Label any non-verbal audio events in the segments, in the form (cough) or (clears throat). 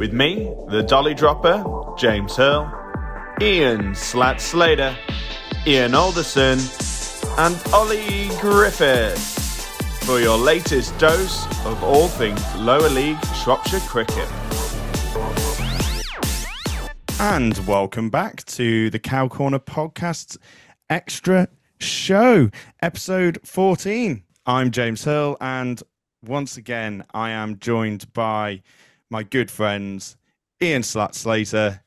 with me, the Dolly Dropper, James Hill, Ian Slat Slater, Ian Alderson, and Ollie Griffiths for your latest dose of all things lower league Shropshire cricket. And welcome back to the Cow Corner Podcast Extra Show, episode 14. I'm James Hill, and once again, I am joined by my good friends Ian Slat Slater,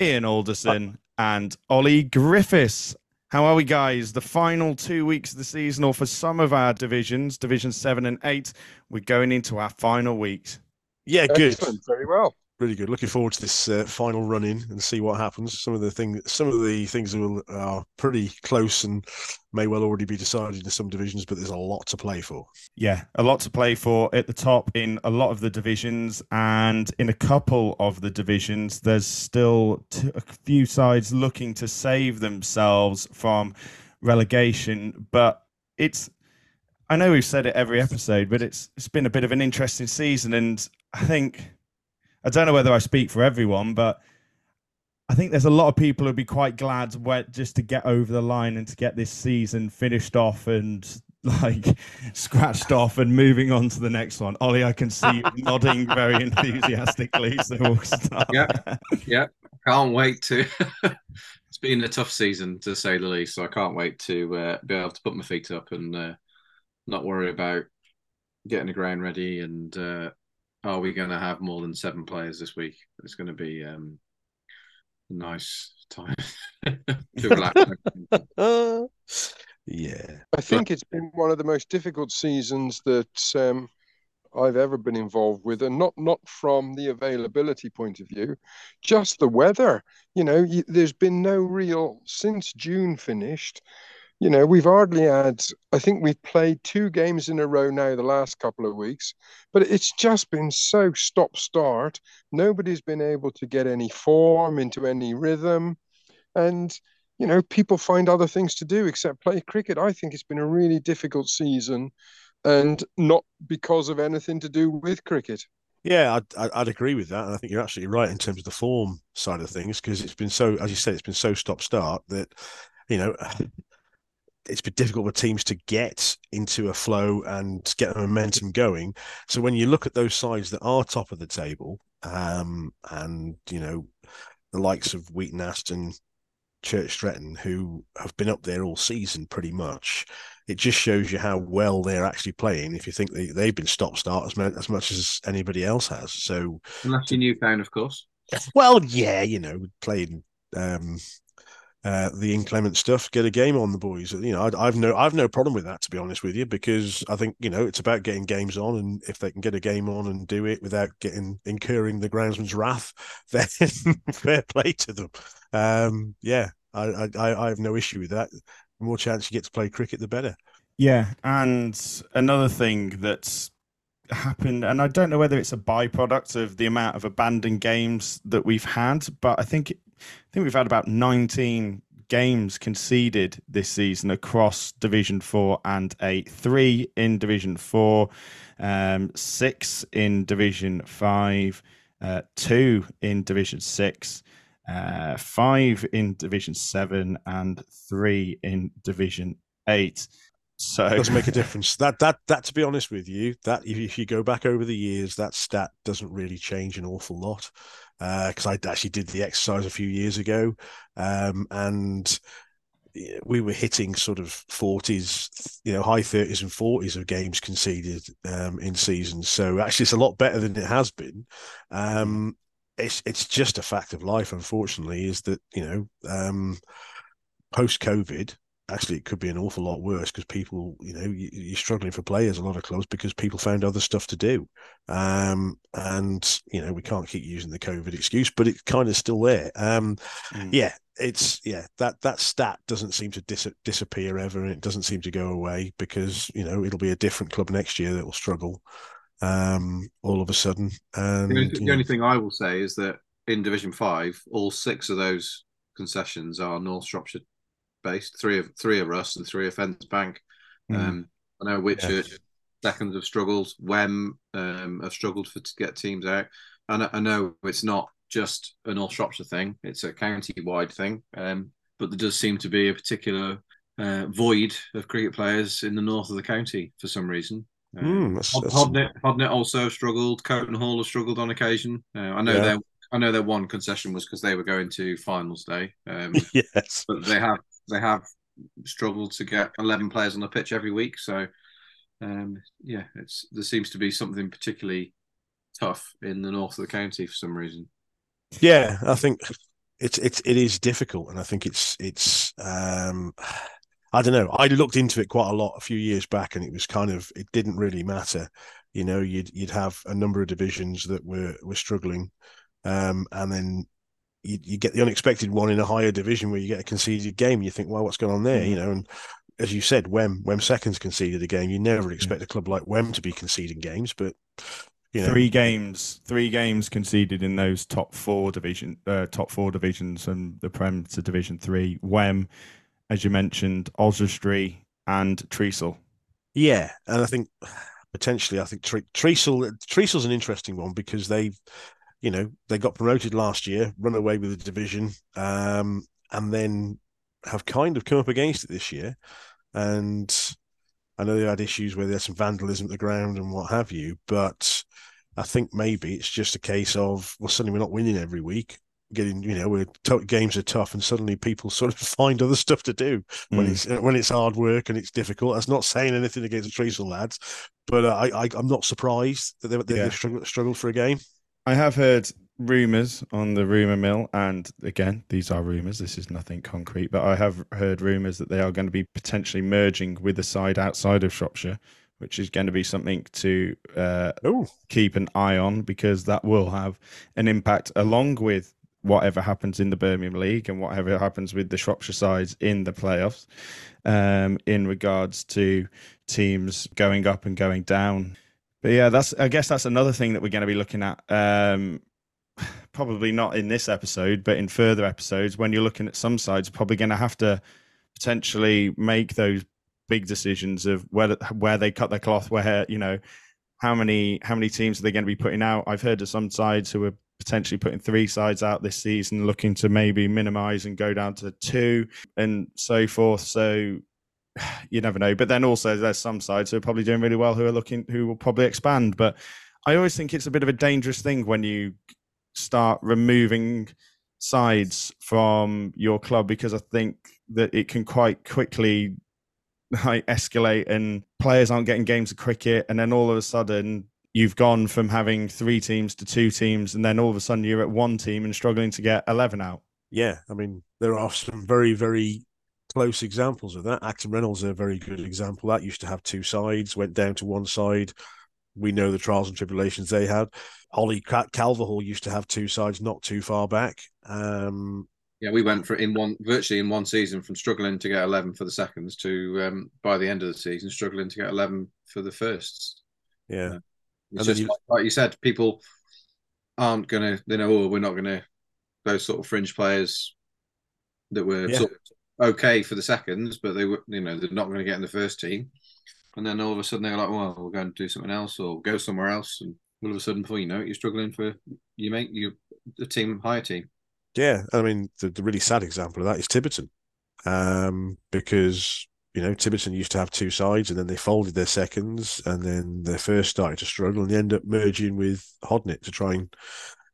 Ian Alderson, and Ollie Griffiths. How are we, guys? The final two weeks of the season, or for some of our divisions, Division 7 and 8, we're going into our final weeks. Yeah, good. Excellent, very well. Really good. Looking forward to this uh, final run in and see what happens. Some of the thing, some of the things will, are pretty close and may well already be decided in some divisions, but there's a lot to play for. Yeah, a lot to play for at the top in a lot of the divisions, and in a couple of the divisions, there's still t- a few sides looking to save themselves from relegation. But it's, I know we've said it every episode, but it's it's been a bit of an interesting season, and I think I don't know whether I speak for everyone, but I think there's a lot of people who'd be quite glad where, just to get over the line and to get this season finished off and (laughs) like scratched off and moving on to the next one. Ollie, I can see you (laughs) nodding very enthusiastically. So we'll start. Yeah, yeah. Can't wait to. (laughs) it's been a tough season to say the least, so I can't wait to uh, be able to put my feet up and uh, not worry about getting the ground ready and uh, are we going to have more than seven players this week? It's going to be um, a nice time (laughs) to relax. (laughs) yeah, I think it's been one of the most difficult seasons that um, I've ever been involved with, and not not from the availability point of view, just the weather. You know, you, there's been no real since June finished. You know, we've hardly had. I think we've played two games in a row now the last couple of weeks, but it's just been so stop start. Nobody's been able to get any form into any rhythm, and you know, people find other things to do except play cricket. I think it's been a really difficult season, and not because of anything to do with cricket. Yeah, I'd, I'd agree with that. And I think you're absolutely right in terms of the form side of things because it's been so, as you said, it's been so stop start that, you know, it's been difficult for teams to get into a flow and get the momentum going. So when you look at those sides that are top of the table, um, and you know, the likes of Wheaton Aston, Church Stretton, who have been up there all season pretty much, it just shows you how well they're actually playing. If you think they, they've been stop start as, as much as anybody else has, so Unless you Newtown, of course. well, yeah, you know, playing um, uh, the inclement stuff, get a game on the boys. You know, I, I've no, I've no problem with that to be honest with you, because I think you know it's about getting games on, and if they can get a game on and do it without getting incurring the groundsman's wrath, (laughs) then fair play to them. Um, yeah, I, I, I have no issue with that. The more chance you get to play cricket, the better. Yeah, and another thing that's happened, and I don't know whether it's a byproduct of the amount of abandoned games that we've had, but I think think we've had about 19 games conceded this season across Division 4 and 8. Three in Division 4, um, six in Division 5, uh, two in Division 6, uh, five in Division 7, and three in Division 8. So it doesn't make a (laughs) difference. That that that to be honest with you, that if, if you go back over the years, that stat doesn't really change an awful lot. Because uh, I actually did the exercise a few years ago, um, and we were hitting sort of 40s, you know, high 30s and 40s of games conceded um, in seasons. So actually, it's a lot better than it has been. Um, it's it's just a fact of life, unfortunately, is that you know, um, post COVID, actually it could be an awful lot worse because people you know you, are struggling for players a lot of clubs because people found other stuff to do. Um, and you know we can't keep using the covid excuse but it's kind of still there. Um, mm. yeah it's yeah that that stat doesn't seem to dis- disappear ever and it doesn't seem to go away because you know it'll be a different club next year that will struggle um, all of a sudden. And the only, the only thing i will say is that in division 5 all six of those concessions are north shropshire based. Three of three of us and three of Fence Bank. Mm. Um, I know Whitchurch yes. seconds have struggled. Wem um, have struggled for to get teams out. And I, know it's not just an North Shropshire thing; it's a county-wide thing. Um, but there does seem to be a particular uh, void of cricket players in the north of the county for some reason. Um, mm, that's, that's... Hodnet, Hodnet also struggled. Coton Hall has struggled on occasion. Uh, I know yeah. their I know their one concession was because they were going to finals day. Um, (laughs) yes, but they have they have struggled to get 11 players on the pitch every week. So, um, yeah, it's there seems to be something particularly tough in the north of the county for some reason. Yeah, I think it's it's it is difficult, and I think it's it's um, I don't know. I looked into it quite a lot a few years back, and it was kind of it didn't really matter. You know, you'd you'd have a number of divisions that were were struggling, um, and then you, you, get the unexpected one in a higher division where you get a conceded game. And you think, well, what's going on there? Mm-hmm. You know, and as you said, Wem Wem seconds conceded a game. You never expect a club like Wem to be conceding games, but you know. three games, three games conceded in those top four division, uh, top four divisions, and the Prem to Division Three. Wem, as you mentioned, Oswestry and Treacle. Yeah, and I think potentially, I think Tre- Treacle Treacle's an interesting one because they've you know, they got promoted last year, run away with the division, um, and then have kind of come up against it this year. And I know they had issues where there's some vandalism at the ground and what have you, but I think maybe it's just a case of well, suddenly we're not winning every week. Getting, you know, we're t- games are tough, and suddenly people (laughs) sort of find other stuff to do when mm. it's when it's hard work and it's difficult. That's not saying anything against the Treacle lads, but uh, I, I am not surprised that they, they, yeah. struggled, struggled for a game. I have heard rumors on the rumor mill, and again, these are rumors. This is nothing concrete, but I have heard rumors that they are going to be potentially merging with a side outside of Shropshire, which is going to be something to uh, keep an eye on because that will have an impact along with whatever happens in the Birmingham League and whatever happens with the Shropshire sides in the playoffs um, in regards to teams going up and going down but yeah, that's I guess that's another thing that we're going to be looking at. Um, probably not in this episode, but in further episodes, when you're looking at some sides, probably going to have to potentially make those big decisions of where where they cut their cloth, where you know how many how many teams are they going to be putting out. I've heard of some sides who are potentially putting three sides out this season, looking to maybe minimise and go down to two and so forth. So (sighs) you never know. But then also there's some sides who are probably doing really well who are looking who will probably expand. But I always think it's a bit of a dangerous thing when you start removing sides from your club because I think that it can quite quickly (laughs) like escalate and players aren't getting games of cricket and then all of a sudden you've gone from having three teams to two teams and then all of a sudden you're at one team and struggling to get 11 out yeah i mean there are some very very close examples of that. Acton Reynolds is a very good example. That used to have two sides, went down to one side. We know the trials and tribulations they had. Holly Calverhall used to have two sides, not too far back. Um, yeah, we went for in one virtually in one season from struggling to get eleven for the seconds to um, by the end of the season struggling to get eleven for the firsts. Yeah, uh, it's just you... like, like you said, people aren't gonna. They know, oh, we're not gonna. Those sort of fringe players that were yeah. sort of okay for the seconds, but they were, you know, they're not going to get in the first team. And then all of a sudden they're like, well, we're going to do something else or go somewhere else. And all of a sudden, before you know it, you're struggling for you make you the team higher team. Yeah, I mean, the, the really sad example of that is Tibberton, um, because you know Tibberton used to have two sides, and then they folded their seconds, and then their first started to struggle, and they end up merging with Hodnet to try and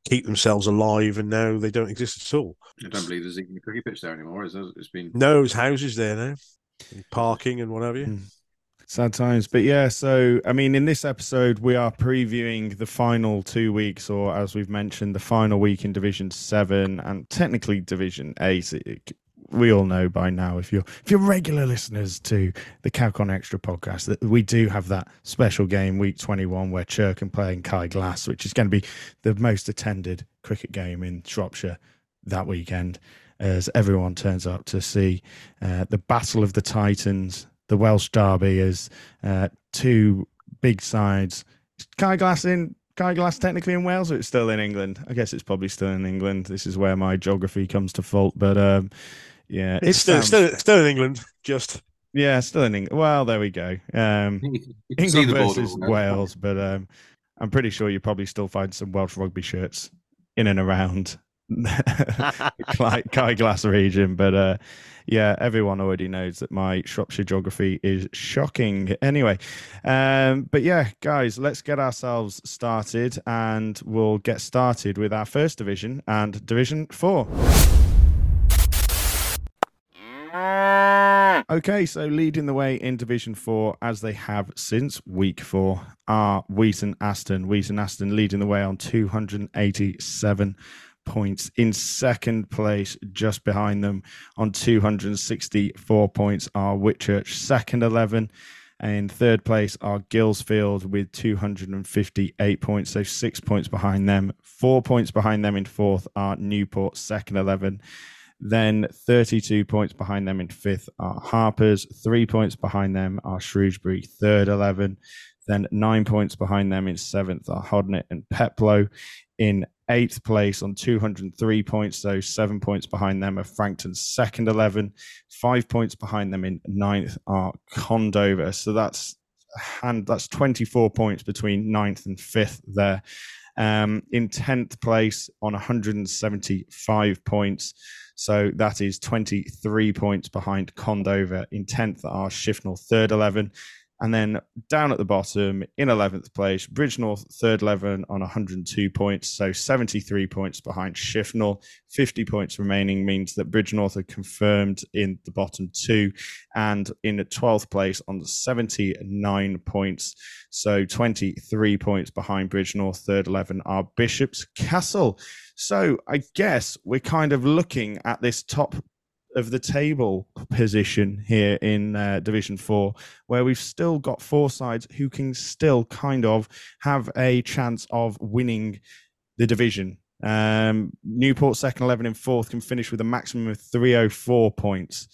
keep themselves alive, and now they don't exist at all. I don't believe there's even a cricket pitch there anymore. Is there? It's been no, there's houses there now, and parking and what have you. Mm. Sad times. But yeah, so I mean, in this episode, we are previewing the final two weeks, or as we've mentioned, the final week in Division 7 and technically Division 8. We all know by now, if you're if you're regular listeners to the Cow Corner Extra podcast, that we do have that special game week 21 where Chirk and playing Kai Glass, which is going to be the most attended cricket game in Shropshire that weekend, as everyone turns up to see uh, the Battle of the Titans the Welsh derby as uh, two big sides. Kai Glass in Kai Glass technically in Wales, or it's still in England? I guess it's probably still in England. This is where my geography comes to fault, but um, yeah, it's still, sounds... still still in England. Just yeah, still in England. Well, there we go. Um, (laughs) England versus Wales, but um, I'm pretty sure you probably still find some Welsh rugby shirts in and around like Kai Glass region, but uh, yeah, everyone already knows that my Shropshire geography is shocking. Anyway, um, but yeah, guys, let's get ourselves started, and we'll get started with our first division and Division Four. Ah! Okay, so leading the way in Division 4, as they have since week 4, are Wheaton Aston. Wheaton Aston leading the way on 287 points. In second place, just behind them on 264 points, are Whitchurch, second 11. In third place are Guilsfield with 258 points, so six points behind them. Four points behind them in fourth are Newport, second 11. Then 32 points behind them in fifth are Harpers. Three points behind them are Shrewsbury, third 11. Then nine points behind them in seventh are Hodnet and Peplow. In eighth place on 203 points, so seven points behind them are Frankton's second 11. Five points behind them in ninth are Condover. So that's and that's 24 points between ninth and fifth there. Um, in 10th place on 175 points. So that is 23 points behind Condover. In 10th are Shifnal, third 11. And then down at the bottom in 11th place, Bridgnorth, third 11 on 102 points. So 73 points behind Shifnal. 50 points remaining means that Bridgnorth are confirmed in the bottom two and in 12th place on 79 points. So 23 points behind Bridgnorth, third 11 are Bishop's Castle. So I guess we're kind of looking at this top of the table position here in uh, Division Four, where we've still got four sides who can still kind of have a chance of winning the division. Um, Newport second, eleven, and fourth can finish with a maximum of three hundred oh four points,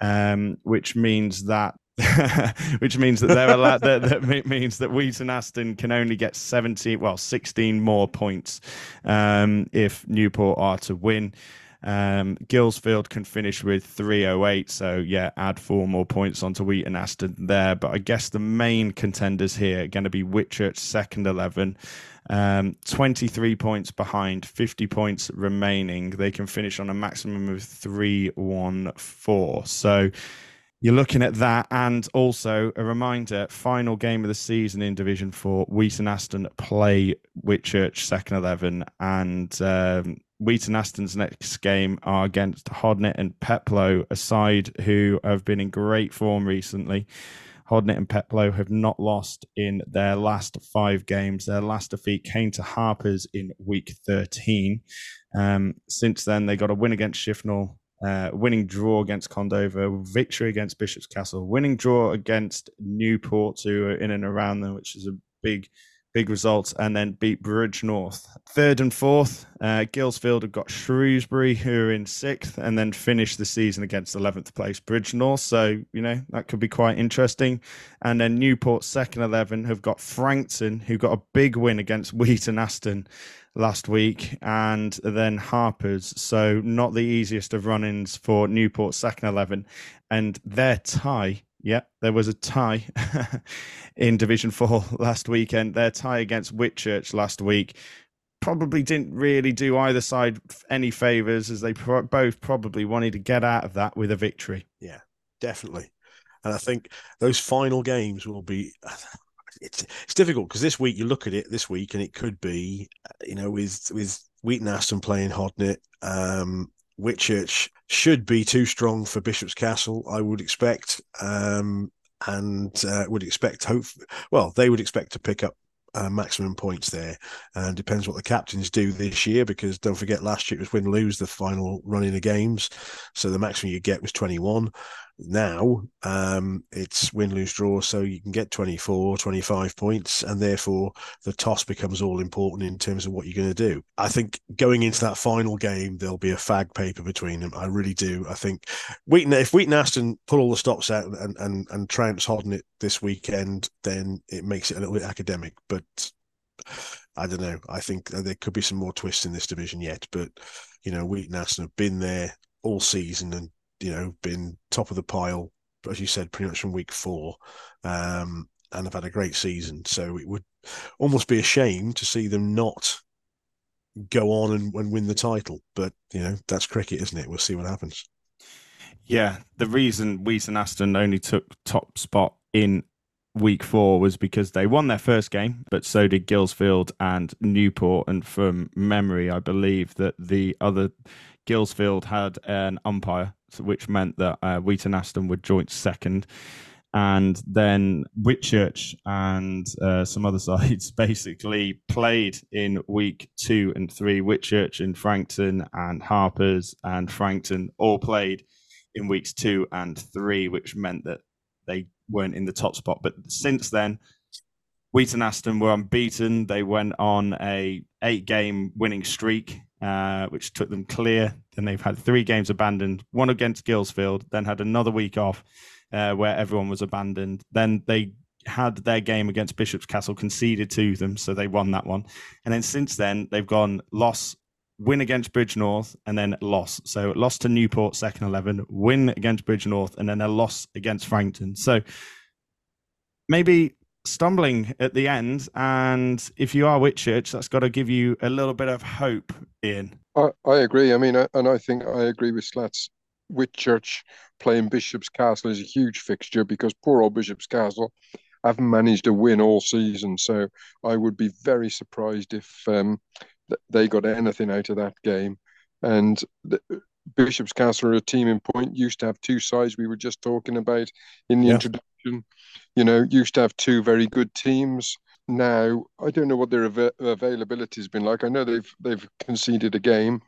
um, which means that. (laughs) which means that they're allowed. that, that means that Wheaton Aston can only get 17, well, 16 more points um, if Newport are to win. Um, Guilsfield can finish with 308. So, yeah, add four more points onto Wheaton Aston there. But I guess the main contenders here are going to be Whitchurch, second 11. Um, 23 points behind, 50 points remaining. They can finish on a maximum of 314. So, you're looking at that, and also a reminder: final game of the season in Division Four. Wheaton Aston play Whitchurch second eleven, and um, Wheaton Aston's next game are against Hodnet and Peplow, a side who have been in great form recently. Hodnet and Peplow have not lost in their last five games. Their last defeat came to Harpers in week 13. Um, since then, they got a win against Shifnal, uh, winning draw against Condover, victory against Bishop's Castle, winning draw against Newport, who are in and around them, which is a big big results, and then beat Bridgnorth. Third and fourth, uh, Guilsfield have got Shrewsbury, who are in sixth, and then finished the season against 11th place Bridge North. So, you know, that could be quite interesting. And then Newport, second 11, have got Frankton, who got a big win against Wheaton Aston last week, and then Harper's. So, not the easiest of run ins for Newport, second 11. And their tie yeah, there was a tie (laughs) in Division 4 (laughs) last weekend. Their tie against Whitchurch last week probably didn't really do either side any favours as they pro- both probably wanted to get out of that with a victory. Yeah, definitely. And I think those final games will be. (laughs) It's, it's difficult because this week you look at it this week and it could be, you know, with with Wheaton Aston playing Hodnet, um, Whitchurch should be too strong for Bishop's Castle, I would expect, um, and uh, would expect hope. Well, they would expect to pick up uh, maximum points there. And depends what the captains do this year, because don't forget last year it was win lose the final running the games, so the maximum you get was twenty one. Now um, it's win, lose, draw, so you can get 24, 25 points, and therefore the toss becomes all important in terms of what you're going to do. I think going into that final game, there'll be a fag paper between them. I really do. I think Wheaton, if Wheaton Aston pull all the stops out and and and trounce it this weekend, then it makes it a little bit academic. But I don't know. I think there could be some more twists in this division yet. But you know, Wheaton Aston have been there all season and you know, been top of the pile, as you said, pretty much from week four, um, and have had a great season. So it would almost be a shame to see them not go on and, and win the title. But you know, that's cricket, isn't it? We'll see what happens. Yeah, the reason Wheaton Aston only took top spot in week four was because they won their first game, but so did Guilsfield and Newport. And from memory, I believe that the other Guilsfield had an umpire which meant that uh, Wheaton Aston would joint second. And then Whitchurch and uh, some other (laughs) sides basically played in week two and three. Whitchurch and Frankton and Harpers and Frankton all played in weeks two and three, which meant that they weren't in the top spot. But since then, Wheaton Aston were unbeaten. They went on a eight game winning streak uh, which took them clear. Then they've had three games abandoned, one against Guilsfield, then had another week off uh, where everyone was abandoned. Then they had their game against Bishop's Castle conceded to them, so they won that one. And then since then, they've gone loss, win against Bridgnorth, and then loss. So loss to Newport, second 11, win against Bridgnorth, and then a loss against Frankton. So maybe stumbling at the end. And if you are Whitchurch, that's got to give you a little bit of hope, Ian. I, I agree. I mean, and I think I agree with Slats. Whitchurch playing Bishop's Castle is a huge fixture because poor old Bishop's Castle haven't managed to win all season. So I would be very surprised if um, they got anything out of that game. And the, Bishop's Castle are a team in point, used to have two sides we were just talking about in the yeah. introduction you know, used to have two very good teams. Now I don't know what their av- availability has been like. I know they've they've conceded a game,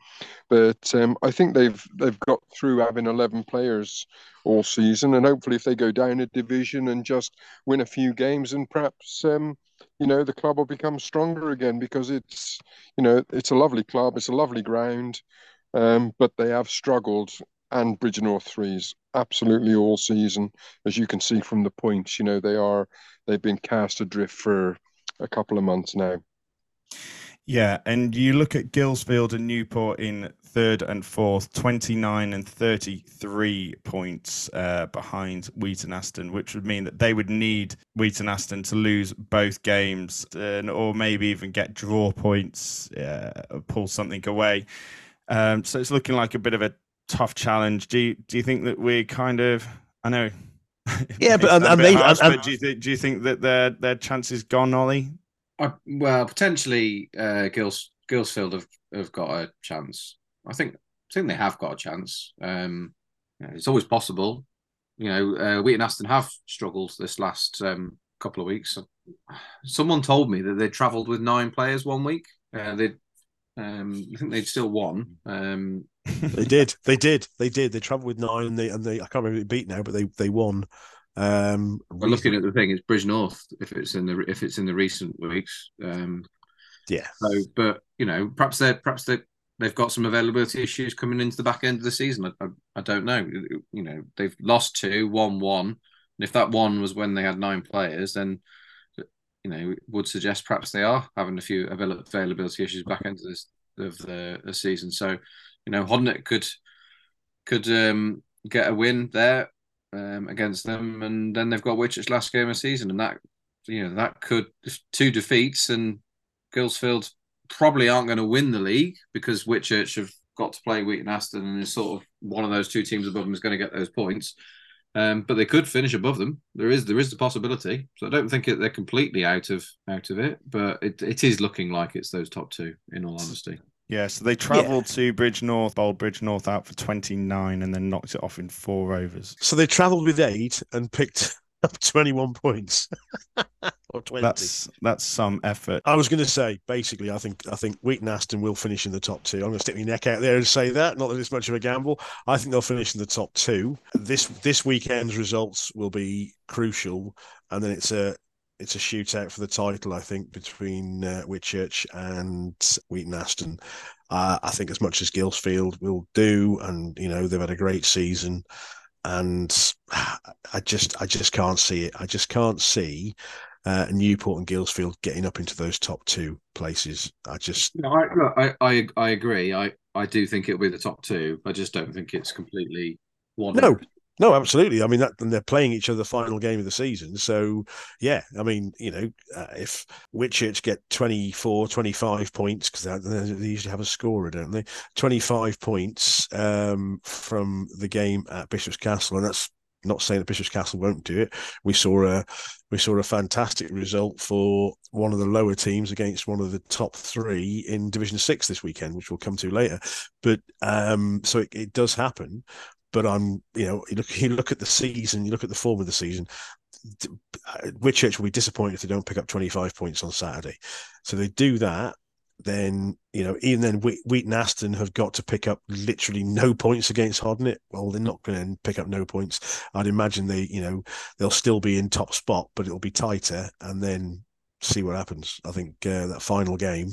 but um, I think they've they've got through having eleven players all season, and hopefully, if they go down a division and just win a few games, and perhaps um, you know the club will become stronger again because it's you know it's a lovely club, it's a lovely ground, um, but they have struggled and Bridgnorth threes absolutely all season. As you can see from the points, you know, they are they've been cast adrift for a couple of months now. Yeah, and you look at Guilsfield and Newport in third and fourth, 29 and 33 points uh, behind Wheaton Aston, which would mean that they would need Wheaton Aston to lose both games and, or maybe even get draw points, uh, pull something away. Um, so it's looking like a bit of a tough challenge. Do you, do you think that we're kind of? I know. (laughs) Yeah, but, um, harsh, but do you think do you think that their their chance is gone, Ollie? I, well, potentially, uh, Gils Guilsfield have, have got a chance. I think I think they have got a chance. Um, it's always possible. You know, uh, Wheaton Aston have struggled this last um, couple of weeks. Someone told me that they travelled with nine players one week. Uh, they, um, I think they'd still won. Um, they did. They did. They did. They travelled with nine, and they and they. I can't remember who beat now, but they they won. Um, We're looking at the thing, it's Bridgnorth. if it's in the if it's in the recent weeks. Um, yeah. So, but you know, perhaps they perhaps they they've got some availability issues coming into the back end of the season. I, I, I don't know. You know, they've lost two, won one, and if that one was when they had nine players, then you know would suggest perhaps they are having a few availability issues back into this of the, the season. So, you know, Hodnet could could um, get a win there um, against them, and then they've got Whitchurch last game of season, and that you know that could two defeats and Guilsfield probably aren't going to win the league because Whitchurch have got to play Wheaton Aston and is sort of one of those two teams above them is going to get those points. Um, but they could finish above them. There is there is the possibility. So I don't think they're completely out of out of it, but it, it is looking like it's those top two. In all honesty. Yeah, so they travelled yeah. to Bridgnorth, bowled Bridgnorth out for 29 and then knocked it off in four overs. So they travelled with eight and picked (laughs) up 21 points (laughs) or 20. That's that's some effort. I was going to say, basically, I think I think Wheaton Aston will finish in the top two. I'm going to stick my neck out there and say that. Not that it's much of a gamble. I think they'll finish in the top two. This this weekend's results will be crucial, and then it's a it's a shootout for the title, I think, between uh, Whitchurch and Wheaton Aston. Uh, I think as much as Guilsfield will do, and you know they've had a great season, and (sighs) I just I just can't see it. I just can't see uh, Newport and Guilsfield getting up into those top two places. I just no, I, look, I, I I agree. I I do think it'll be the top two. I just don't think it's completely one. No, no, absolutely. I mean, that, and they're playing each other the final game of the season. So, yeah, I mean, you know, uh, if Whitchurch get 24, 25 points, because they, they, usually have a scorer, don't they? 25 points um, from the game at Bishop's Castle. And that's not saying that Bishop's Castle won't do it. We saw a we saw a fantastic result for one of the lower teams against one of the top three in Division Six this weekend, which we'll come to later. But um, so it, it does happen but I'm, you know, you look, you look at the season, you look at the form of the season. Whitchurch will be disappointed if they don't pick up 25 points on Saturday. So they do that, then you know, even then, Wheaton Aston have got to pick up literally no points against Hodnet. Well, they're not going to pick up no points. I'd imagine they, you know, they'll still be in top spot, but it'll be tighter, and then see what happens. I think uh, that final game,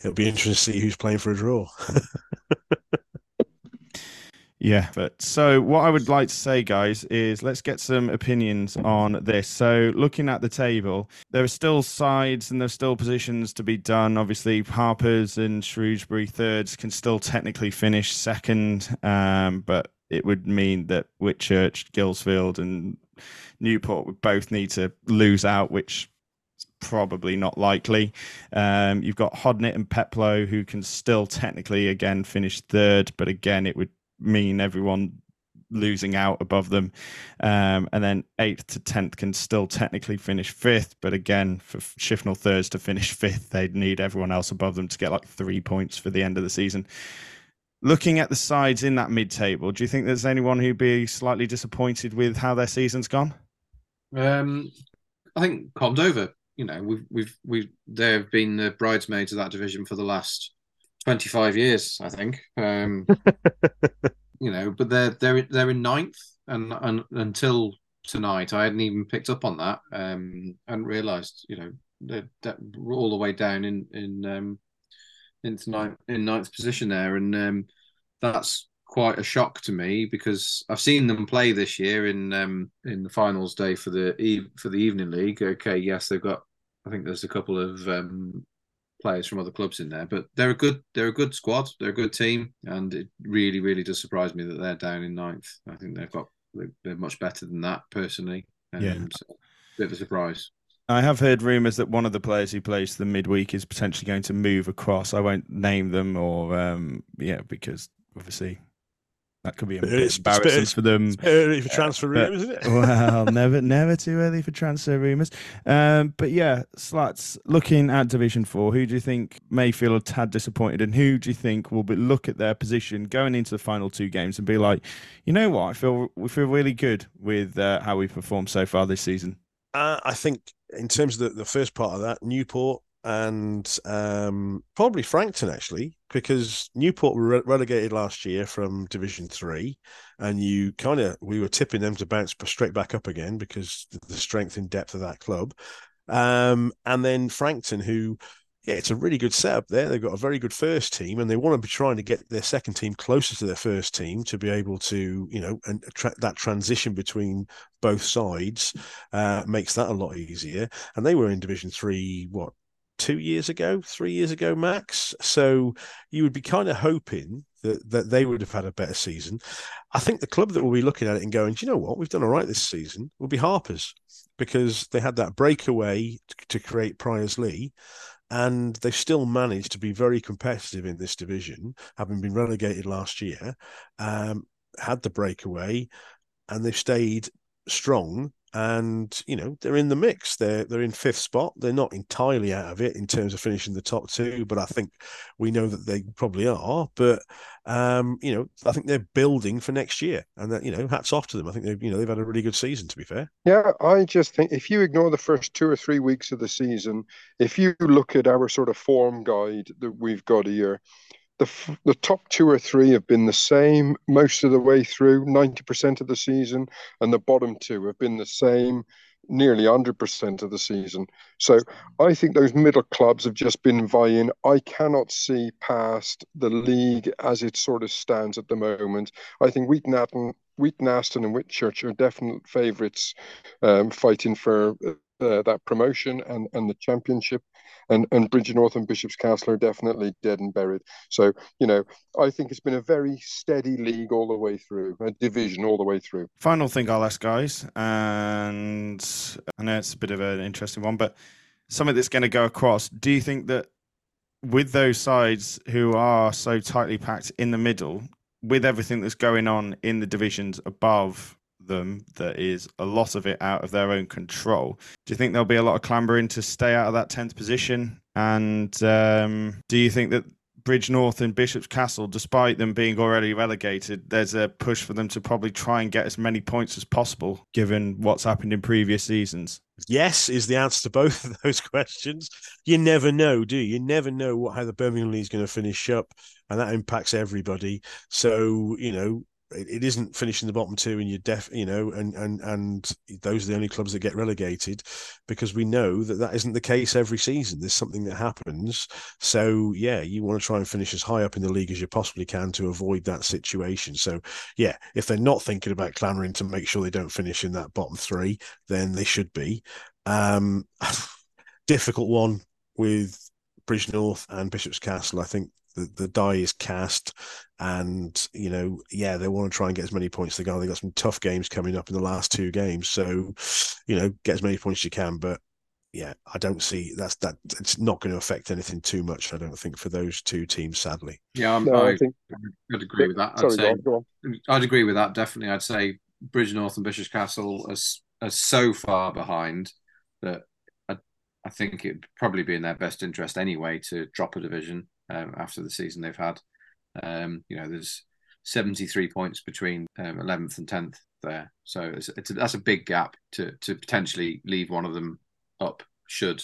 it'll be interesting to see who's playing for a draw. (laughs) Yeah, but so what I would like to say, guys, is let's get some opinions on this. So, looking at the table, there are still sides and there's still positions to be done. Obviously, Harpers and Shrewsbury thirds can still technically finish second, um, but it would mean that Whitchurch, Guilsfield, and Newport would both need to lose out, which probably not likely. Um, you've got Hodnet and Peplow who can still technically again finish third, but again it would mean everyone losing out above them. Um, and then eighth to tenth can still technically finish fifth, but again, for Shifnal thirds to finish fifth, they'd need everyone else above them to get like three points for the end of the season. Looking at the sides in that mid table, do you think there's anyone who'd be slightly disappointed with how their season's gone? Um, I think Condover. You know, we've we've we they've been the bridesmaids of that division for the last 25 years, I think. Um, (laughs) you know, but they're they're they're in ninth, and, and until tonight, I hadn't even picked up on that. Um, I hadn't realised, you know, they're, they're, all the way down in in um, into ninth in ninth position there, and um, that's quite a shock to me because I've seen them play this year in um, in the finals day for the for the evening league. Okay, yes, they've got. I think there's a couple of um, players from other clubs in there, but they're a good they're a good squad. They're a good team, and it really really does surprise me that they're down in ninth. I think they've got they're much better than that personally. Um, yeah, so, bit of a surprise. I have heard rumours that one of the players who plays the midweek is potentially going to move across. I won't name them or um, yeah, because obviously that could be it's, embarrassing it's, for them. It's early for transfer uh, rumours, isn't it? well, (laughs) never, never too early for transfer rumours. Um, but yeah, Slats. Looking at Division Four, who do you think may feel a tad disappointed, and who do you think will be, look at their position going into the final two games and be like, you know what, I feel we feel really good with uh, how we performed so far this season. Uh, I think in terms of the, the first part of that, Newport and um, probably Frankton actually, because Newport were re- relegated last year from Division Three, and you kind of we were tipping them to bounce straight back up again because the strength and depth of that club. Um, and then Frankton, who yeah, it's a really good setup there. They've got a very good first team, and they want to be trying to get their second team closer to their first team to be able to, you know, and tra- that transition between both sides uh, makes that a lot easier. And they were in Division Three, what, two years ago, three years ago, max. So you would be kind of hoping that that they would have had a better season. I think the club that will be looking at it and going, do you know what, we've done all right this season, will be Harpers because they had that breakaway to, to create Priorslee and they've still managed to be very competitive in this division, having been relegated last year. Um, had the breakaway, and they've stayed strong. And you know they're in the mix. They're they're in fifth spot. They're not entirely out of it in terms of finishing the top two, but I think we know that they probably are. But um, you know, I think they're building for next year, and that you know, hats off to them. I think they've you know they've had a really good season. To be fair, yeah, I just think if you ignore the first two or three weeks of the season, if you look at our sort of form guide that we've got here, the the top two or three have been the same most of the way through, ninety percent of the season, and the bottom two have been the same nearly 100% of the season. So I think those middle clubs have just been vying. I cannot see past the league as it sort of stands at the moment. I think Wheaton Wheaton Aston and Whitchurch are definite favourites um, fighting for uh, that promotion and, and the championship and and Bridgnorth and Bishop's Castle are definitely dead and buried. So you know, I think it's been a very steady league all the way through, a division all the way through. Final thing I'll ask guys, and I know it's a bit of an interesting one, but something that's going to go across. Do you think that with those sides who are so tightly packed in the middle, with everything that's going on in the divisions above them that is a lot of it out of their own control. Do you think there'll be a lot of clambering to stay out of that 10th position? And um, do you think that Bridgnorth and Bishop's Castle, despite them being already relegated, there's a push for them to probably try and get as many points as possible, given what's happened in previous seasons? Yes, is the answer to both (laughs) of those questions. You never know, do you? You never know what how the Birmingham League is going to finish up, and that impacts everybody. So you know, it, it isn't finishing the bottom two and you're def you know and and and those are the only clubs that get relegated because we know that that isn't the case every season. There's something that happens. So yeah you want to try and finish as high up in the league as you possibly can to avoid that situation. So yeah if they're not thinking about clamoring to make sure they don't finish in that bottom three then they should be. Um (laughs) difficult one with Bridgnorth and Bishop's Castle. I think the, the die is cast and you know yeah they want to try and get as many points as they can. They've got some tough games coming up in the last two games so you know get as many points as you can but yeah i don't see that's that it's not going to affect anything too much i don't think for those two teams sadly. Yeah no, I, I think, i'd agree with that. I'd sorry, say go on, go on. i'd agree with that definitely. I'd say bridgnorth and bishop's castle are, are so far behind that I, I think it'd probably be in their best interest anyway to drop a division um, after the season they've had. Um, you know, there's 73 points between um, 11th and 10th there, so it's, it's a, that's a big gap to to potentially leave one of them up should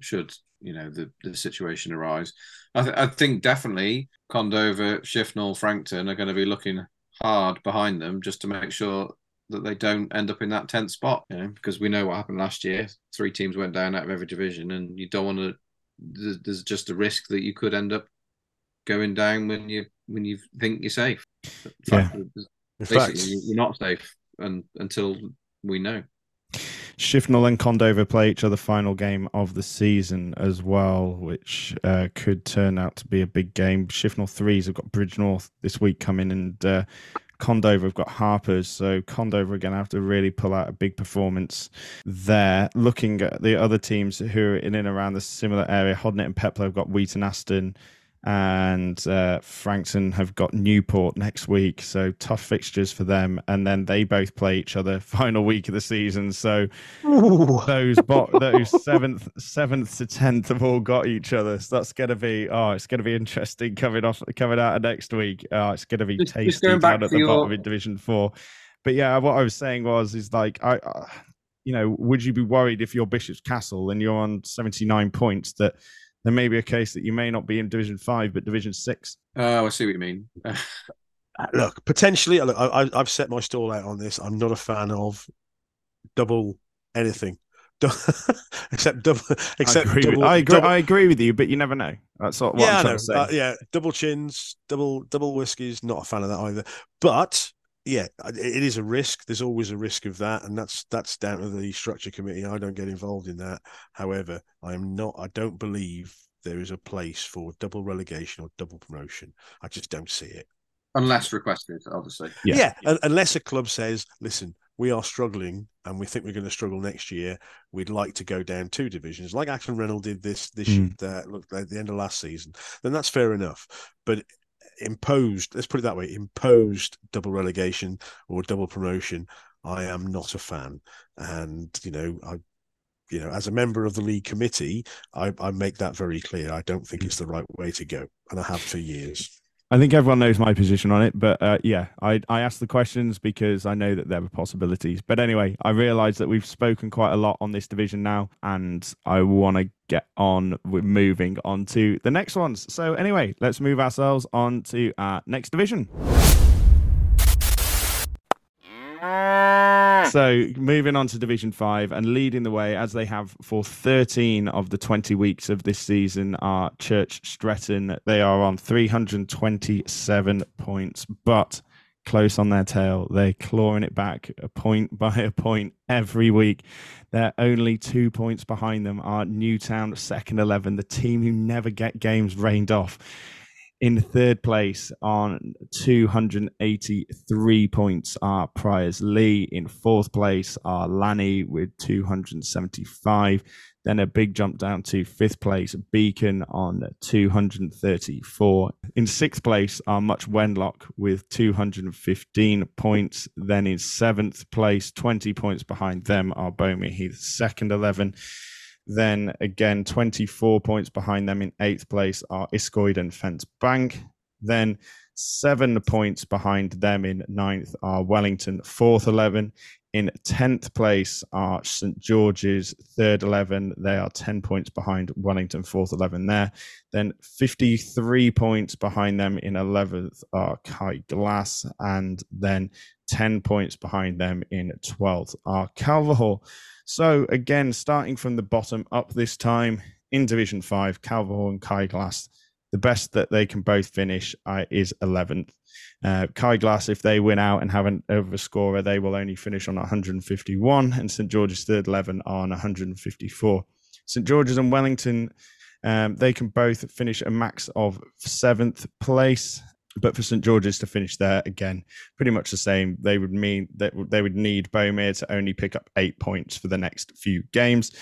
should you know the the situation arise. I, th- I think definitely Condover, Shifnal, Frankton are going to be looking hard behind them just to make sure that they don't end up in that 10th spot, you know, because we know what happened last year. Three teams went down out of every division, and you don't want to there's just a risk that you could end up going down when you when you think you're safe. Yeah. Basically, you're not safe and, until we know. Shifnal and Condover play each other final game of the season as well, which uh, could turn out to be a big game. Shifnal threes have got Bridgnorth this week coming, and uh, Condover have got Harpers, so Condover are going to have to really pull out a big performance there. Looking at the other teams who are in and around the similar area, Hodnet and Peplow have got Wheaton Aston, and uh, Frankton have got Newport next week. So tough fixtures for them, and then they both play each other (laughs) final week of the season. So Ooh. those bo- (laughs) those seventh seventh to tenth have all got each other. So that's gonna be oh, it's gonna be interesting coming off coming out of next week. Oh, it's gonna be just, tasty just down at the your... bottom in Division Four. But yeah, what I was saying was is like I. Uh, you know, would you be worried if you're Bishop's Castle and you're on 79 points that there may be a case that you may not be in Division Five but Division Six? Oh, I see what you mean. (laughs) Uh, look, potentially, uh, look, I, I've set my stall out on this. I'm not a fan of double anything. (laughs) except double, except I agree, double, with, I, agree double, I agree with you, but you never know. That's what, what yeah, I'm trying know. to say. Uh, yeah, double chins, double double whiskies. Not a fan of that either. But yeah, it is a risk. There's always a risk of that, and that's that's down to the structure committee. I don't get involved in that. However, I am not. I don't believe there is a place for double relegation or double promotion. I just don't see it. Unless requested, obviously. Yeah, yeah. unless a club says, "Listen, we are struggling, and we think we're going to struggle next year. We'd like to go down two divisions, like Acton Reynolds did this this mm. year, uh, look at the end of last season." Then that's fair enough. But imposed, let's put it that way, imposed double relegation or double promotion, I am not a fan. And you know, I you know, as a member of the league committee, I, I make that very clear. I don't think it's mm. the right way to go, and I have for years. I think everyone knows my position on it, but uh, yeah, I, I asked the questions because I know that there are possibilities. But anyway, I realise that we've spoken quite a lot on this division now, and I want to get on with moving on to the next ones. So anyway, let's move ourselves on to our next division. (laughs) So moving on to Division Five and leading the way as they have for 13 of the 20 weeks of this season are Church Stretton. They are on 327 points, but close on their tail. They're clawing it back a point by a point every week. They're only two points behind them are Newtown second 11, the team who never get games rained off in third place on 283 points are Priorslee. In fourth place are Lanny with 275. Then a big jump down to fifth place, Beacon on 234. In sixth place are Much Wenlock with 215 points. Then in seventh place, 20 points behind them are Bomere Heath, second 11. Then again, 24 points behind them in eighth place are Iscoyd and Fenns Bank. Then seven points behind them in ninth are Wellington, fourth 11. In 10th place are St George's, third 11. They are 10 points behind Wellington, fourth 11 there. Then 53 points behind them in 11th are Kai Glass. And then 10 points behind them in 12th are Calverhall. So again, starting from the bottom up this time in Division Five, Calverhall and Kai Glass. The best that they can both finish uh, is 11th. Uh, Kai Glass, if they win out and have an overscorer, they will only finish on 151, and St George's third 11 on 154. St George's and Wellington, um, they can both finish a max of seventh place but for St George's to finish there again, pretty much the same. They would mean that they would need Bomere to only pick up eight points for the next few games.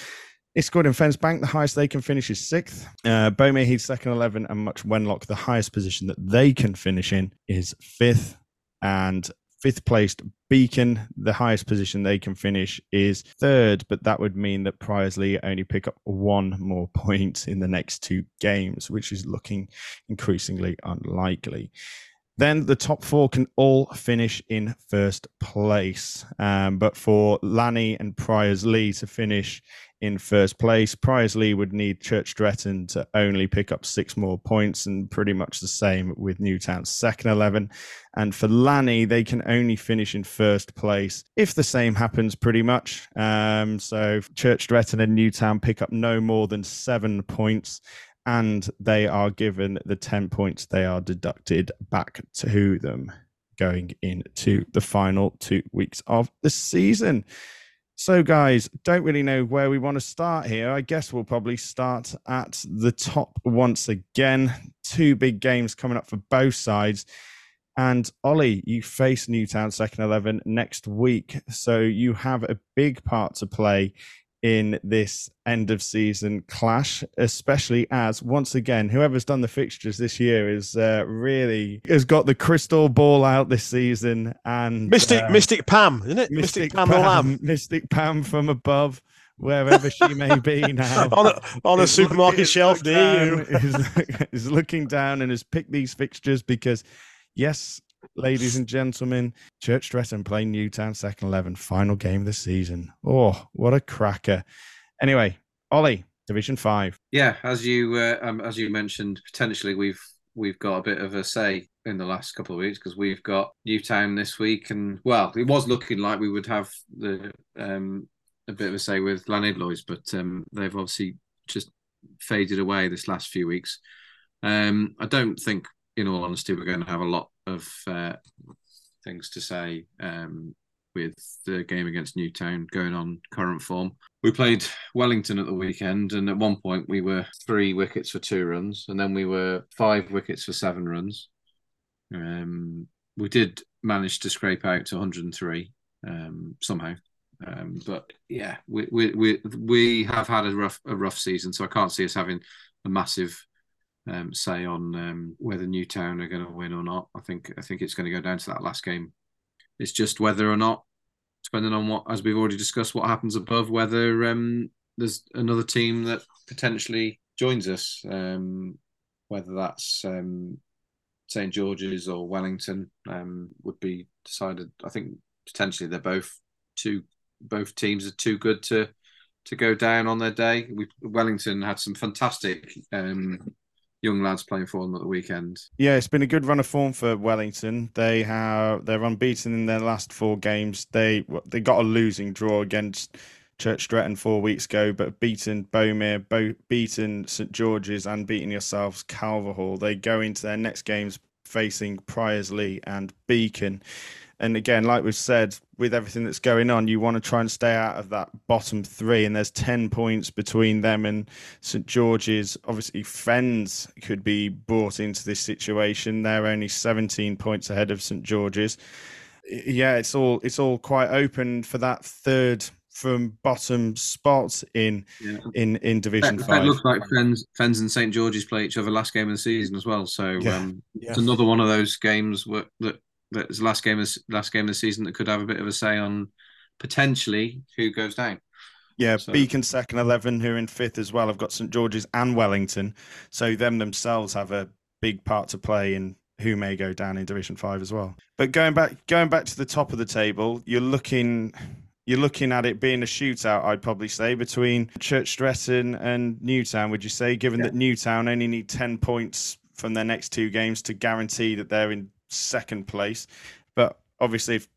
Iscoyd and Fenns Bank, the highest they can finish is sixth. Uh, Bomere Heath second eleven, and Much Wenlock, the highest position that they can finish in is fifth. And fifth placed Beacon, the highest position they can finish is third, but that would mean that Priorslee only pick up one more (laughs) point in the next two games, which is looking increasingly unlikely. Then the top four can all finish in first place. Um, but for Lanny and Priorslee to finish in first place. Priorslee would need Church Stretton to only pick up six more points, and pretty much the same with Newtown's second 11. And for Lanny, they can only finish in first place if the same happens, pretty much. Um, so Church Stretton and Newtown pick up no more than seven points. And they are given the 10 points they are deducted back to them going into the final two weeks of the season. So, guys, don't really know where we want to start here. I guess we'll probably start at the top once again. Two big games coming up for both sides. And Ollie, you face Newtown second 11 next week. So you have a big part to play in this end of season clash, especially as once again, whoever's done the fixtures this year is uh, really has got the crystal ball out this season and Mystic uh, Mystic Pam, isn't it? Mystic, Mystic Pam, Pam Mystic Pam from above. Wherever she may be (laughs) now, on a, on a supermarket looking, shelf near you, is, (laughs) is looking down and has picked these fixtures because, yes, ladies and gentlemen, Church Stretton playing Newtown second eleven, final game of the season. Oh, what a cracker! Anyway, Ollie, Division Five. Yeah, as you uh, um, as you mentioned, potentially we've we've got a bit of a say in the last couple of weeks because we've got Newtown this week, and well, it was looking like we would have the um, a bit of a say with Llanidloes, but um, they've obviously just faded away this last few weeks. Um, I don't think, in all honesty, we're going to have a lot of uh, things to say um, with the game against Newtown going on current form. We played Wellington at the weekend, and at one point we were three wickets for two runs, and then we were five wickets for seven runs. Um, we did manage to scrape out to 103 um, somehow. Um, but yeah, we, we we we have had a rough a rough season, so I can't see us having a massive um, say on um, whether Newtown are going to win or not. I think I think it's going to go down to that last game. It's just whether or not, depending on what, as we've already discussed, what happens above, whether um, there's another team that potentially joins us, um, whether that's um, St George's or Wellington, um, would be decided. I think potentially they're both two both teams are too good to to go down on their day. We Wellington had some fantastic um, young lads playing for them at the weekend. Yeah, it's been a good run of form for Wellington. They have they're unbeaten in their last four games. They they got a losing draw against Church Stretton four weeks ago, but beaten Bomere, Bo- beaten St George's, and beaten yourselves Calverhall. They go into their next games facing Priorslee and Beacon and again, like we've said, with everything that's going on, you want to try and stay out of that bottom three. And there's 10 points between them and St George's. Obviously, Fenns could be brought into this situation. They're only 17 points ahead of St George's. Yeah, it's all it's all quite open for that third from bottom spot in yeah. in in Division that, Five. It looks like Fenns, Fenns and St George's play each other last game of the season as well. So yeah. Um, yeah. it's another one of those games where, that that's the last game of last game of the season that could have a bit of a say on potentially who goes down. Yeah, so. Beacon second eleven, who are in fifth as well. I've got St George's and Wellington, so them themselves have a big part to play in who may go down in Division Five as well. But going back, going back to the top of the table, you're looking, you're looking at it being a shootout. I'd probably say between Church Stretton and Newtown. Would you say, given yeah. that Newtown only need ten points from their next two games to guarantee that they're in second place. But obviously, if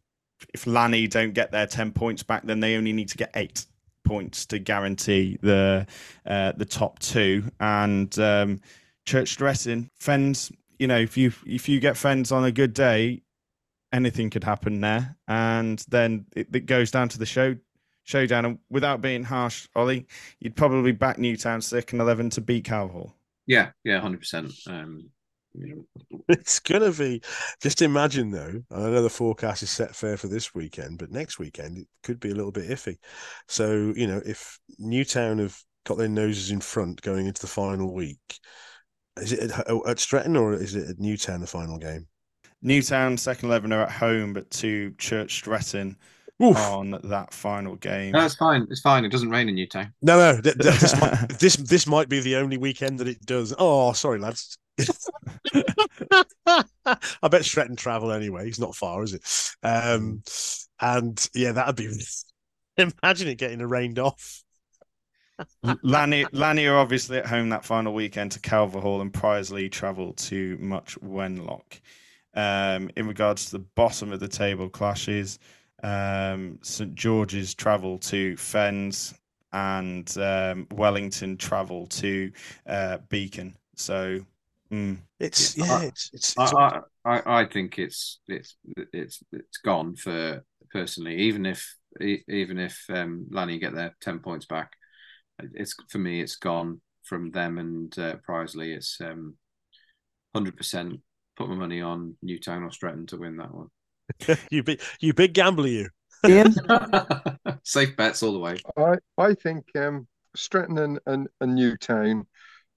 if Lanny don't get their ten points back, then they only need to get eight points to guarantee the uh, the top two. And um, Church Stretton, Fenns, you know, if you if you get Fenns on a good day, anything could happen there. And then it, it goes down to the show showdown. And without being harsh, Ollie, you'd probably back Newtown second eleven to beat Calverhall. Yeah, yeah, hundred um, percent. (laughs) It's gonna be. Just imagine though. I know the forecast is set fair for this weekend, but next weekend it could be a little bit iffy. So you know, if Newtown have got their noses in front going into the final week, is it at, at Stretton or is it at Newtown the final game? Newtown second eleven are at home, but to Church Stretton. Oof. on that final game. No, it's fine. It's fine. It doesn't rain in Newtown. No, no. Th- th- this, (laughs) might, this this might be the only weekend that it does. Oh, sorry, lads. (laughs) I bet Stretton travel anyway. He's not far, is it? Um, and yeah, that'd be. (laughs) Imagine it getting rained off. Lanny, Lanny are obviously at home that final weekend to Calverhall, and Priorslee travel to Much Wenlock. Um, in regards to the bottom of the table clashes, um, St George's travel to Fenns, and um, Wellington travel to uh, Beacon. So Mm. It's yeah, I, it's, it's, it's I, I, I think it's it's it's it's gone for personally. Even if even if um, Lanny get their ten points back, it's for me it's gone from them and uh, Priorslee. It's um hundred percent. Put my money on Newtown or Stretton to win that one. (laughs) you big you big gambler, you. (laughs) Safe bets all the way. I I think um, Stretton and, and, and Newtown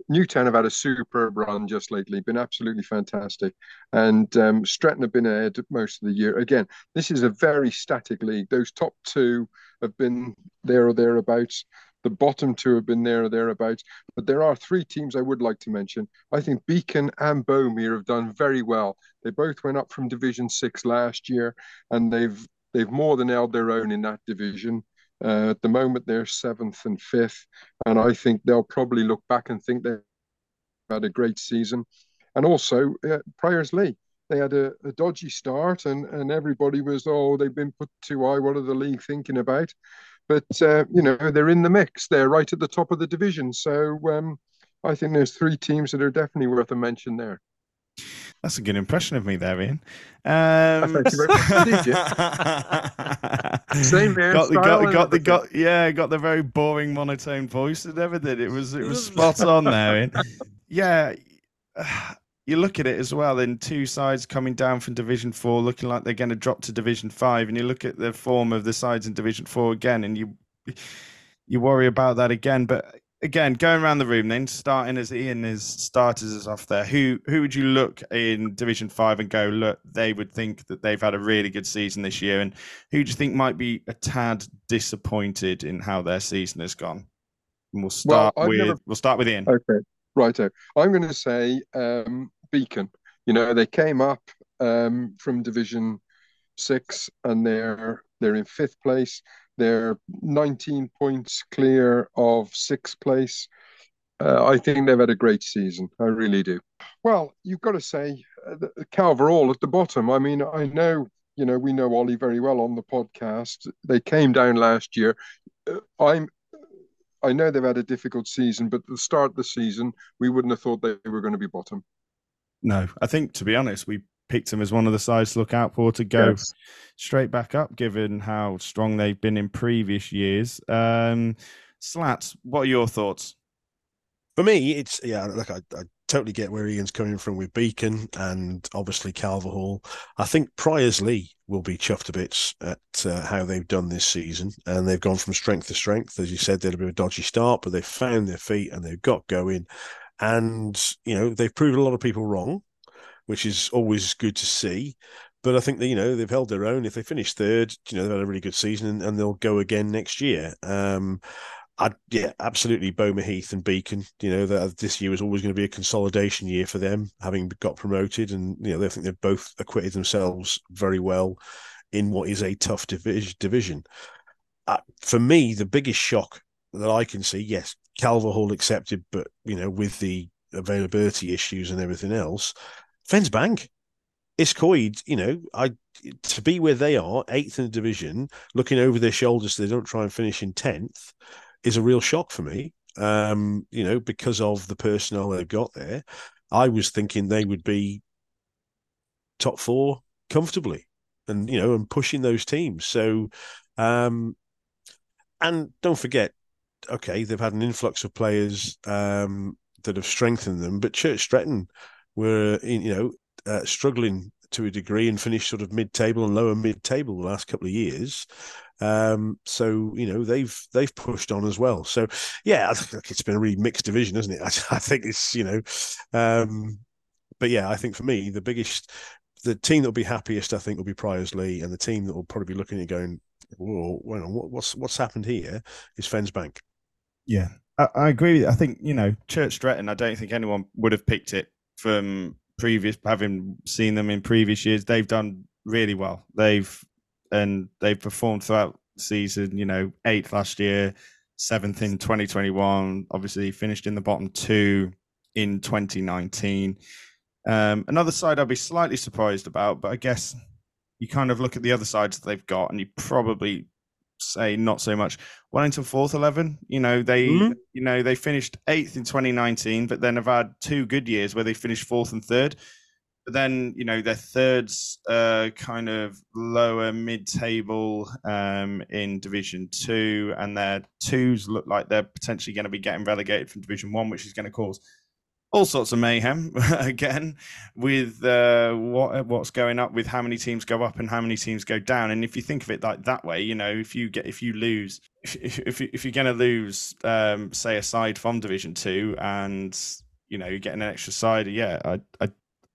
Newtown have had a superb run just lately, been absolutely fantastic. And um, Stretton have been ahead most of the year. Again, this is a very static league. Those top two have been there or thereabouts. The bottom two have been there or thereabouts. But there are three teams I would like to mention. I think Beacon and Bomere have done very well. They both went up from Division Six last year, and they've they've more than held their own in that division. Uh, at the moment, they're seventh and fifth, and I think they'll probably look back and think they've had a great season. And also, uh, Priorslee, they had a, a, dodgy start, and, and everybody was, oh, they've been put too high. What are the league thinking about? But, uh, you know, they're in the mix. They're right at the top of the division. So um, I think there's three teams that are definitely worth a mention there. That's a good impression of me there, Ian. Um, Thank you very much. Did you? Same got the, got, got the got yeah got the very boring monotone voice and everything. It was it was (laughs) spot on there. Ian. Yeah, (sighs) you look at it as well. Then two sides coming down from Division Four, looking like they're going to drop to Division Five, and you look at the form of the sides in Division Four again, and you you worry about that again. But again, going around the room, then starting as Ian is starters is off there. Who who would you look in Division Five and go look? They would think that they've had a really good season this year, and who do you think might be a tad disappointed in how their season has gone? And we'll start well, with never... we'll start with Ian. Okay, righto. I'm going to say um, Beacon. You know, they came up um, from Division Six, and they're they're in fifth place. They're 19 points clear of sixth place. Uh, I think they've had a great season. I really do. Well, you've got to say uh, Calverhall at the bottom. I mean, I know, you know, we know Ollie very well on the podcast. They came down last year. Uh, I'm I know they've had a difficult season, but at the start of the season, we wouldn't have thought they were going to be bottom. No, I think to be honest, we picked them as one of the sides to look out for to go yes. straight back up, given how strong they've been in previous years. Um, Slats, what are your thoughts? For me, it's yeah, look, I, I totally get where Ian's coming from with Beacon and obviously Calverhall. I think Priorslee will be chuffed a bit at uh, how they've done this season, and they've gone from strength to strength. As you said, they had a bit of a dodgy start, but they've found their feet and they've got going, and you know they've proved a lot of people wrong which is always good to see. But I think that you know they've held their own. If they finish third, you know they've had a really good season, and, and they'll go again next year. Um, I yeah, absolutely. Bomere Heath and Beacon. You know that this year was always going to be a consolidation year for them, having got promoted, and you know they think they've both acquitted themselves very well in what is a tough division. Division. Uh, for me, the biggest shock that I can see, yes, Calverhall accepted, but you know with the availability issues and everything else, Fenns Bank. Iscoyd, you know, I to be where they are, eighth in the division, looking over their shoulders so they don't try and finish in tenth, is a real shock for me. Um, you know, because of the personnel they've got there. I was thinking they would be top four comfortably and you know and pushing those teams. So um and don't forget, okay, they've had an influx of players um that have strengthened them, but Church Stretton were you know uh, struggling to a degree and finished sort of mid-table and lower mid-table the last couple of years. Um, so you know they've they've pushed on as well. So yeah, I think it's been a really mixed division, isn't it? (laughs) I, I think it's you know, um, but yeah, I think for me the biggest, the team that'll be happiest, I think, will be Priorslee, and the team that will probably be looking at going, whoa, what's what's happened here is Fenns Bank. Yeah, I, I agree. I think you know Church Stretton. I don't think anyone would have picked it from previous having seen them in previous years, they've done really well. They've and they've performed throughout season. You know, eighth last year, seventh in 2021. Obviously, finished in the bottom two in 2019. Um, another side I'd be slightly surprised about, but I guess you kind of look at the other sides that they've got, and you probably say not so much. Wellington fourth eleven. You know they mm-hmm. you know they finished eighth in 2019, but then have had two good years where they finished fourth and third. But then you know their thirds uh, kind of lower mid table um, in Division Two, and their twos look like they're potentially going to be getting relegated from Division One, which is going to cause all sorts of mayhem (laughs) again with uh, what what's going up with how many teams go up and how many teams go down. And if you think of it like that way, you know, if you get if you lose, if if, if you're going to lose, um, say aside from Division Two, and you know, you get an extra side, yeah, I I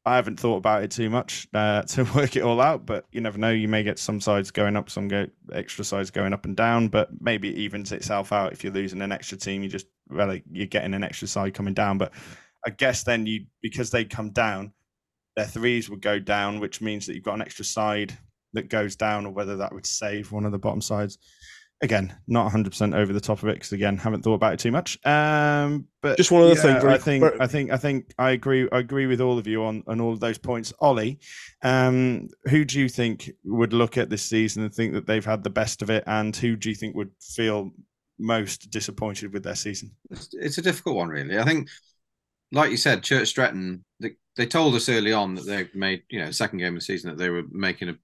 I haven't thought about it too much uh, (laughs) to work it all out, but you never know. You may get some sides going up, some go extra sides going up and down, but maybe it evens itself out. If you're losing an extra team, you just well, you're getting an extra side coming down. But I guess then you because they come down, their threes would go down, which means that you've got an extra side that goes down, or whether that would save one of the bottom sides again, not 100% over the top of it because again, haven't thought about it too much. Um, but just one other yeah, thing. I think. I think, I think, I agree. I agree with all of you on on all of those points. Ollie, um, who do you think would look at this season and think that they've had the best of it, and who do you think would feel most disappointed with their season? It's a difficult one, really. I think, like you said, Church Stretton. They, they told us early on that they made, you know, second game of the season that they were making a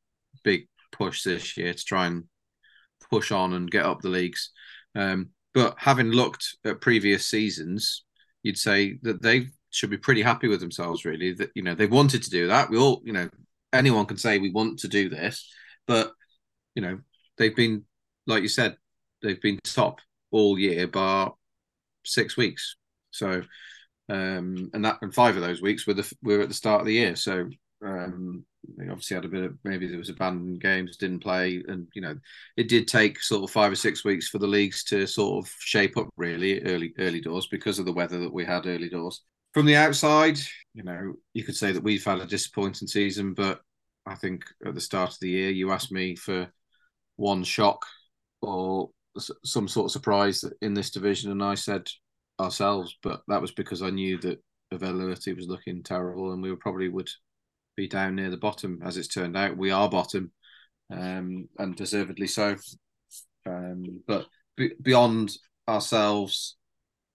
big push this year to try and push on and get up the leagues. Um, but having looked at previous seasons, you'd say that they should be pretty happy with themselves. Really, that you know they wanted to do that. We all, you know, anyone can say we want to do this, but you know they've been, like you said, they've been top all year, bar six weeks. So, um, and that and five of those weeks were the were at the start of the year. So um, they obviously had a bit of maybe there was abandoned games, didn't play, and you know it did take sort of five or six weeks for the leagues to sort of shape up really early early doors because of the weather that we had early doors. From the outside, you know, you could say that we've had a disappointing season, but I think at the start of the year, you asked me for one shock or some sort of surprise in this division, and I said ourselves, but that was because I knew that availability was looking terrible, and we probably would be down near the bottom. As it's turned out, we are bottom, um, and deservedly so. Um, but b- beyond ourselves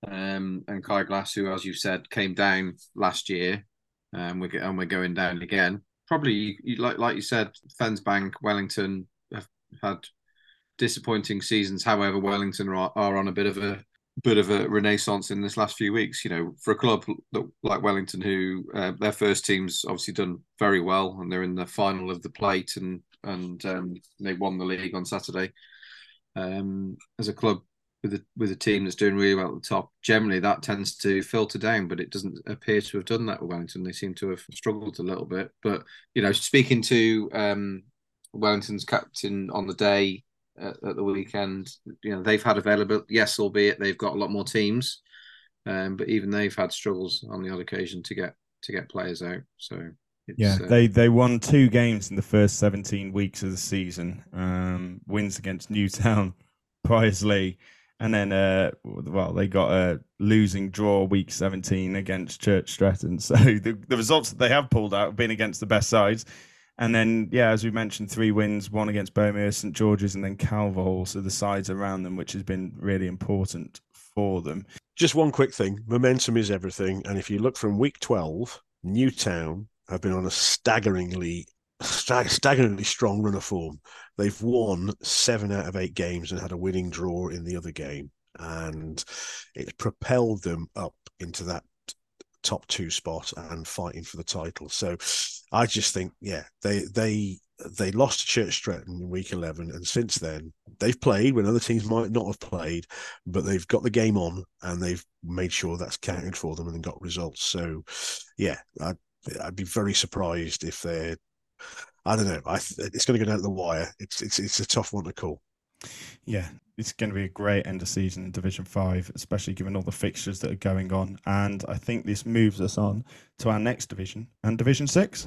um, and Kai Glass, who, as you said, came down last year, um, we're, and we're going down again. Probably, like like you said, Fenns Bank, Wellington have had disappointing seasons. However, Wellington are, are on a bit of a bit of a renaissance in this last few weeks. You know, for a club like Wellington, who uh, their first team's obviously done very well, and they're in the final of the plate, and and um, they won the league on Saturday. Um, as a club with a with a team that's doing really well at the top, generally that tends to filter down, but it doesn't appear to have done that with Wellington. They seem to have struggled a little bit. But you know, speaking to um, Wellington's captain on the day at, at, the weekend. You know, they've had available, yes, albeit they've got a lot more teams, um, but even they've had struggles on the odd occasion to get to get players out. So yeah, uh, they they won two games in the first seventeen weeks of the season. Um, wins against Newtown, (laughs) Priorslee, and then uh, well, they got a losing draw week seventeen against Church Stretton. (laughs) So the, the results that they have pulled out have been against the best sides. And then, yeah, as we mentioned, three wins, one against Boroughmuir, St George's, and then Calvo. So the sides around them, which has been really important for them. Just one quick thing momentum is everything. And if you look from week 12, Newtown have been on a staggeringly staggeringly strong run of form. They've won seven out of eight games and had a winning draw in the other game, and it's propelled them up into that top two spot and fighting for the title. So I just think, yeah, they they they lost to Church Stretton in week 11 and since then they've played when other teams might not have played but they've got the game on and they've made sure that's counted for them and got results. So yeah I'd, I'd be very surprised if they're I don't know I, it's going to go down to the wire. It's it's it's a tough one to call yeah, it's going to be a great end of season in Division 5, especially given all the fixtures that are going on. And I think this moves us on to our next division and Division 6.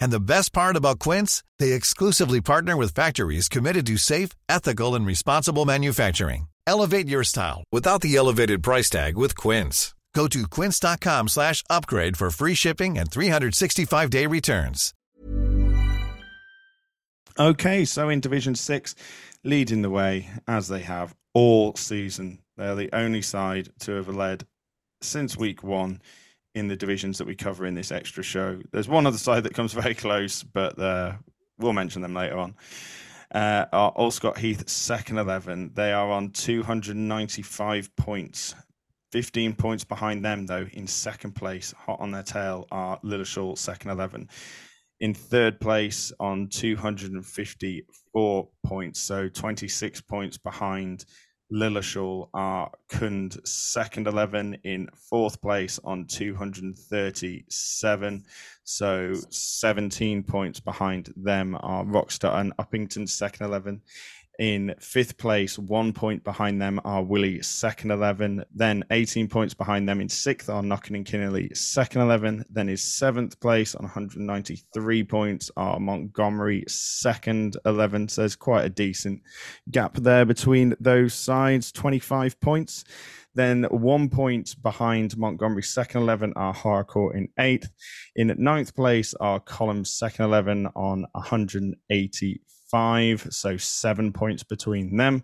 And the best part about Quince, they exclusively partner with factories committed to safe, ethical and responsible manufacturing. Elevate your style without the elevated price tag with Quince. Go to quince.com/upgrade for free shipping and 365-day returns. Okay, so in Division 6, leading the way as they have all season They're the only side to have led since week one in the divisions that we cover in this extra show. There's one other side that comes (laughs) very close, but uh, we'll mention them later on. Uh, are Allscott Heath second 11. They are on 295 points. 15 points behind them, though, in second place, hot on their tail, are Lilleshall, second 11. In third place on 254 points, so 26 points behind Lilleshall are Kund second 11 in fourth place on 237. So 17 points behind them are Wroxeter and Uppington second 11 in fifth place. One point behind them are Willey, second 11. Then 18 points behind them in sixth are Knockin and Kinnerley, second 11. Then is seventh place on 193 points are Montgomery, second 11. So there's quite a decent gap there between those sides, 25 points. Then one point behind Montgomery, second 11 are Harcourt in eighth. In ninth place are Columns, second 11 on 180 five, so seven points between them.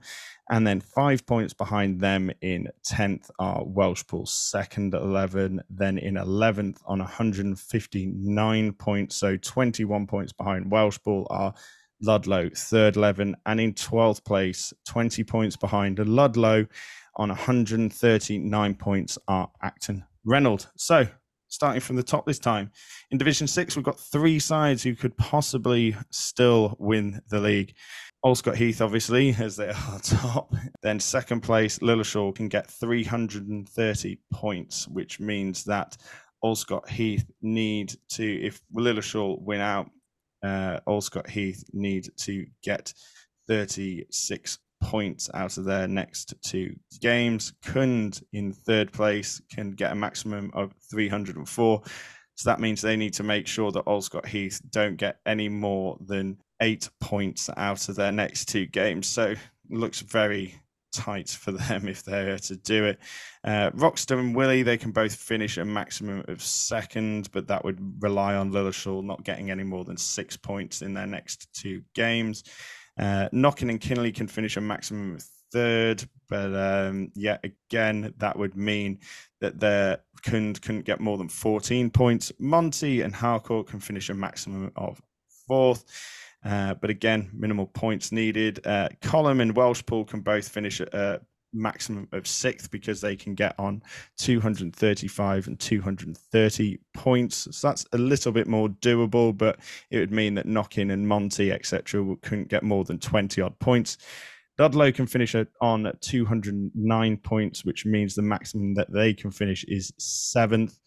And then five points behind them in 10th are Welshpool, second 11. Then in 11th on 159 points, so 21 points behind Welshpool are Ludlow, third 11. And in 12th place, 20 points behind Ludlow on 139 points are Acton Reynolds. So starting from the top this time. In Division Six, we've got three sides who could possibly still win the league. Allscott Heath, obviously, as they are (laughs) top. Then second place, Lilleshall can get 330 points, which means that Allscott Heath need to, if Lilleshall win out, uh, Allscott Heath need to get 36 points out of their next two games. Kund in third place can get a maximum of 304. So that means they need to make sure that Allscott Heath don't get any more than eight points out of their next two games. So looks very tight for them if they're to do it. Uh, Wroxeter and Willey, they can both finish a maximum of second, but that would rely on Lilleshall not getting any more than six points in their next two games. Uh, Knockin and Kinnerley can finish a maximum of third, but um, again, that would mean that their Kund couldn't get more than 14 points. Monty and Harcourt can finish a maximum of fourth. Uh, but again, minimal points needed. Uh, Column and Welshpool can both finish at uh, maximum of sixth because they can get on 235 and 230 points. So that's a little bit more doable, but it would mean that Knockin and Monty, etc., couldn't get more than 20 odd points. Ludlow can finish on 209 points, which means the maximum that they can finish is seventh.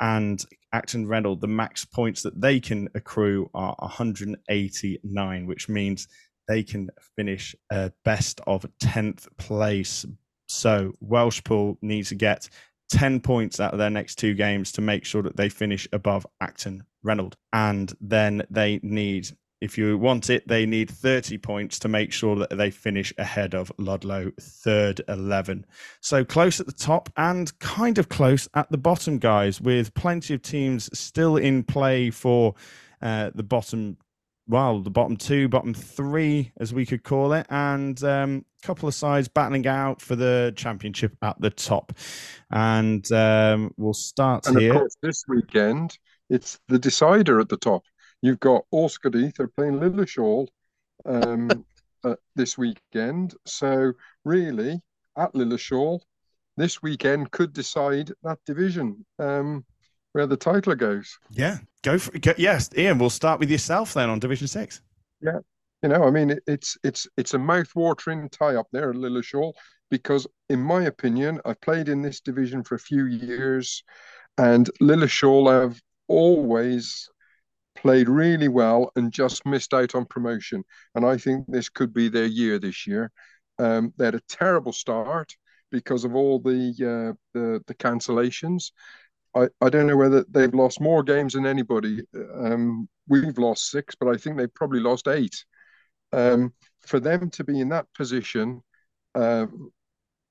And Acton Reynolds, the max points that they can accrue are 189, which means they can finish uh, best of 10th place. So Welshpool needs to get 10 points out of their next two games to make sure that they finish above Acton Reynolds. And then they need, if you want it, they need 30 points to make sure that they finish ahead of Ludlow, third 11. So close at the top and kind of close at the bottom, guys, with plenty of teams still in play for uh, the bottom well, the bottom two, bottom three, as we could call it, and um, a couple of sides battling out for the championship at the top. And um, we'll start and here. Of course, this weekend, it's the decider at the top. You've got Heath, they're playing Lilleshall um, (laughs) uh, this weekend. So, really, at Lilleshall, this weekend could decide that division. Um, where the title goes. Yeah, go for go, yes, Ian. We'll start with yourself then on Division Six. Yeah, you know, I mean, it, it's it's it's a mouth-watering tie up there at Lilleshall because, in my opinion, I've played in this division for a few years, and Lilleshall have always played really well and just missed out on promotion. And I think this could be their year this year. Um, they had a terrible start because of all the uh, the, the cancellations, I, I don't know whether they've lost more games than anybody. Um, we've lost six, but I think they've probably lost eight. Um, for them to be in that position, uh,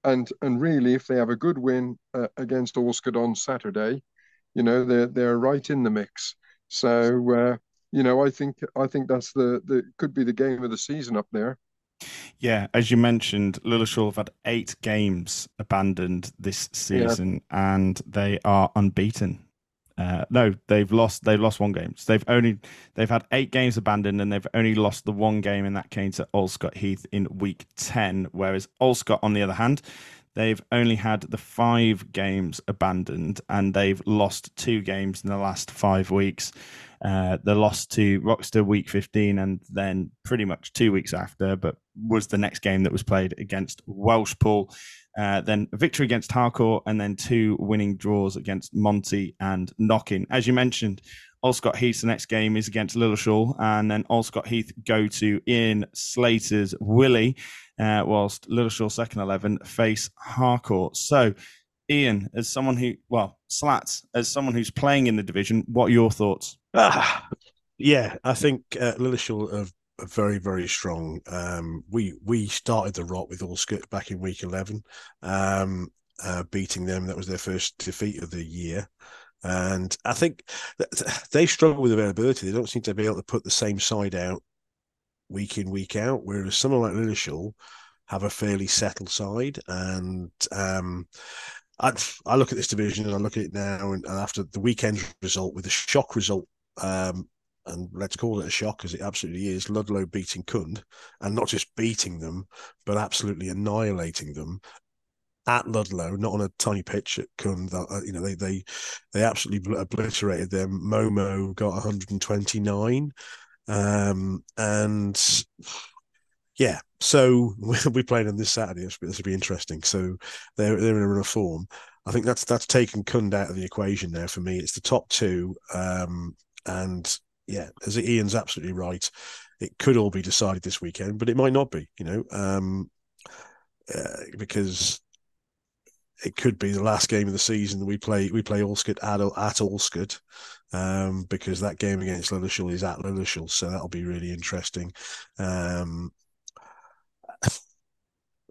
and and really, if they have a good win uh, against Allscott on Saturday, you know they're they're right in the mix. So uh, you know, I think I think that's the the could be the game of the season up there. Yeah, as you mentioned, Lilleshall have had eight games abandoned this season, yeah. and they are unbeaten. Uh, no, they've lost. They've lost one game. So they've only they've had eight games abandoned, and they've only lost the one game, and that came to Allscott Heath in week ten. Whereas Allscott, on the other hand, they've only had the five games abandoned, and they've lost two games in the last five weeks. Uh, the loss to Wroxeter week 15, and then pretty much two weeks after, but was the next game that was played against Welshpool. Uh, then a victory against Harcourt, and then two winning draws against Monty and Knockin. As you mentioned, Allscott Heath's next game is against Lilleshall, and then Allscott Heath go to Ian Slater's Willey, uh, whilst Lilleshall second eleven face Harcourt. So, Ian, as someone who, well, Slats, as someone who's playing in the division, what are your thoughts? Ah, yeah, I think uh, Lilleshall are, are very, very strong. Um, we we started the rot with all Allscott back in week eleven, um, uh, beating them. That was their first defeat of the year. And I think they struggle with availability. They don't seem to be able to put the same side out week in, week out. Whereas someone like Lilleshall have a fairly settled side. And um, I, I look at this division and I look at it now, and, and after the weekend result with a shock result um, and let's call it a shock because it absolutely is. Ludlow beating Kund and not just beating them, but absolutely annihilating them at Ludlow, not on a tiny pitch at Cund. Uh, you know, they they they absolutely obliterated them. Momo got 129, um, and yeah, so (laughs) we'll be playing on this Saturday. This will be interesting. So they're they're in a run of form. I think that's that's taken Cund out of the equation there for me. It's the top two. Um, and yeah, as Ian's absolutely right, it could all be decided this weekend, but it might not be. You know, um, uh, because it could be the last game of the season. We play we play Allscott at at um, because that game against Lilleshall is at Lilleshall, so that'll be really interesting. Um,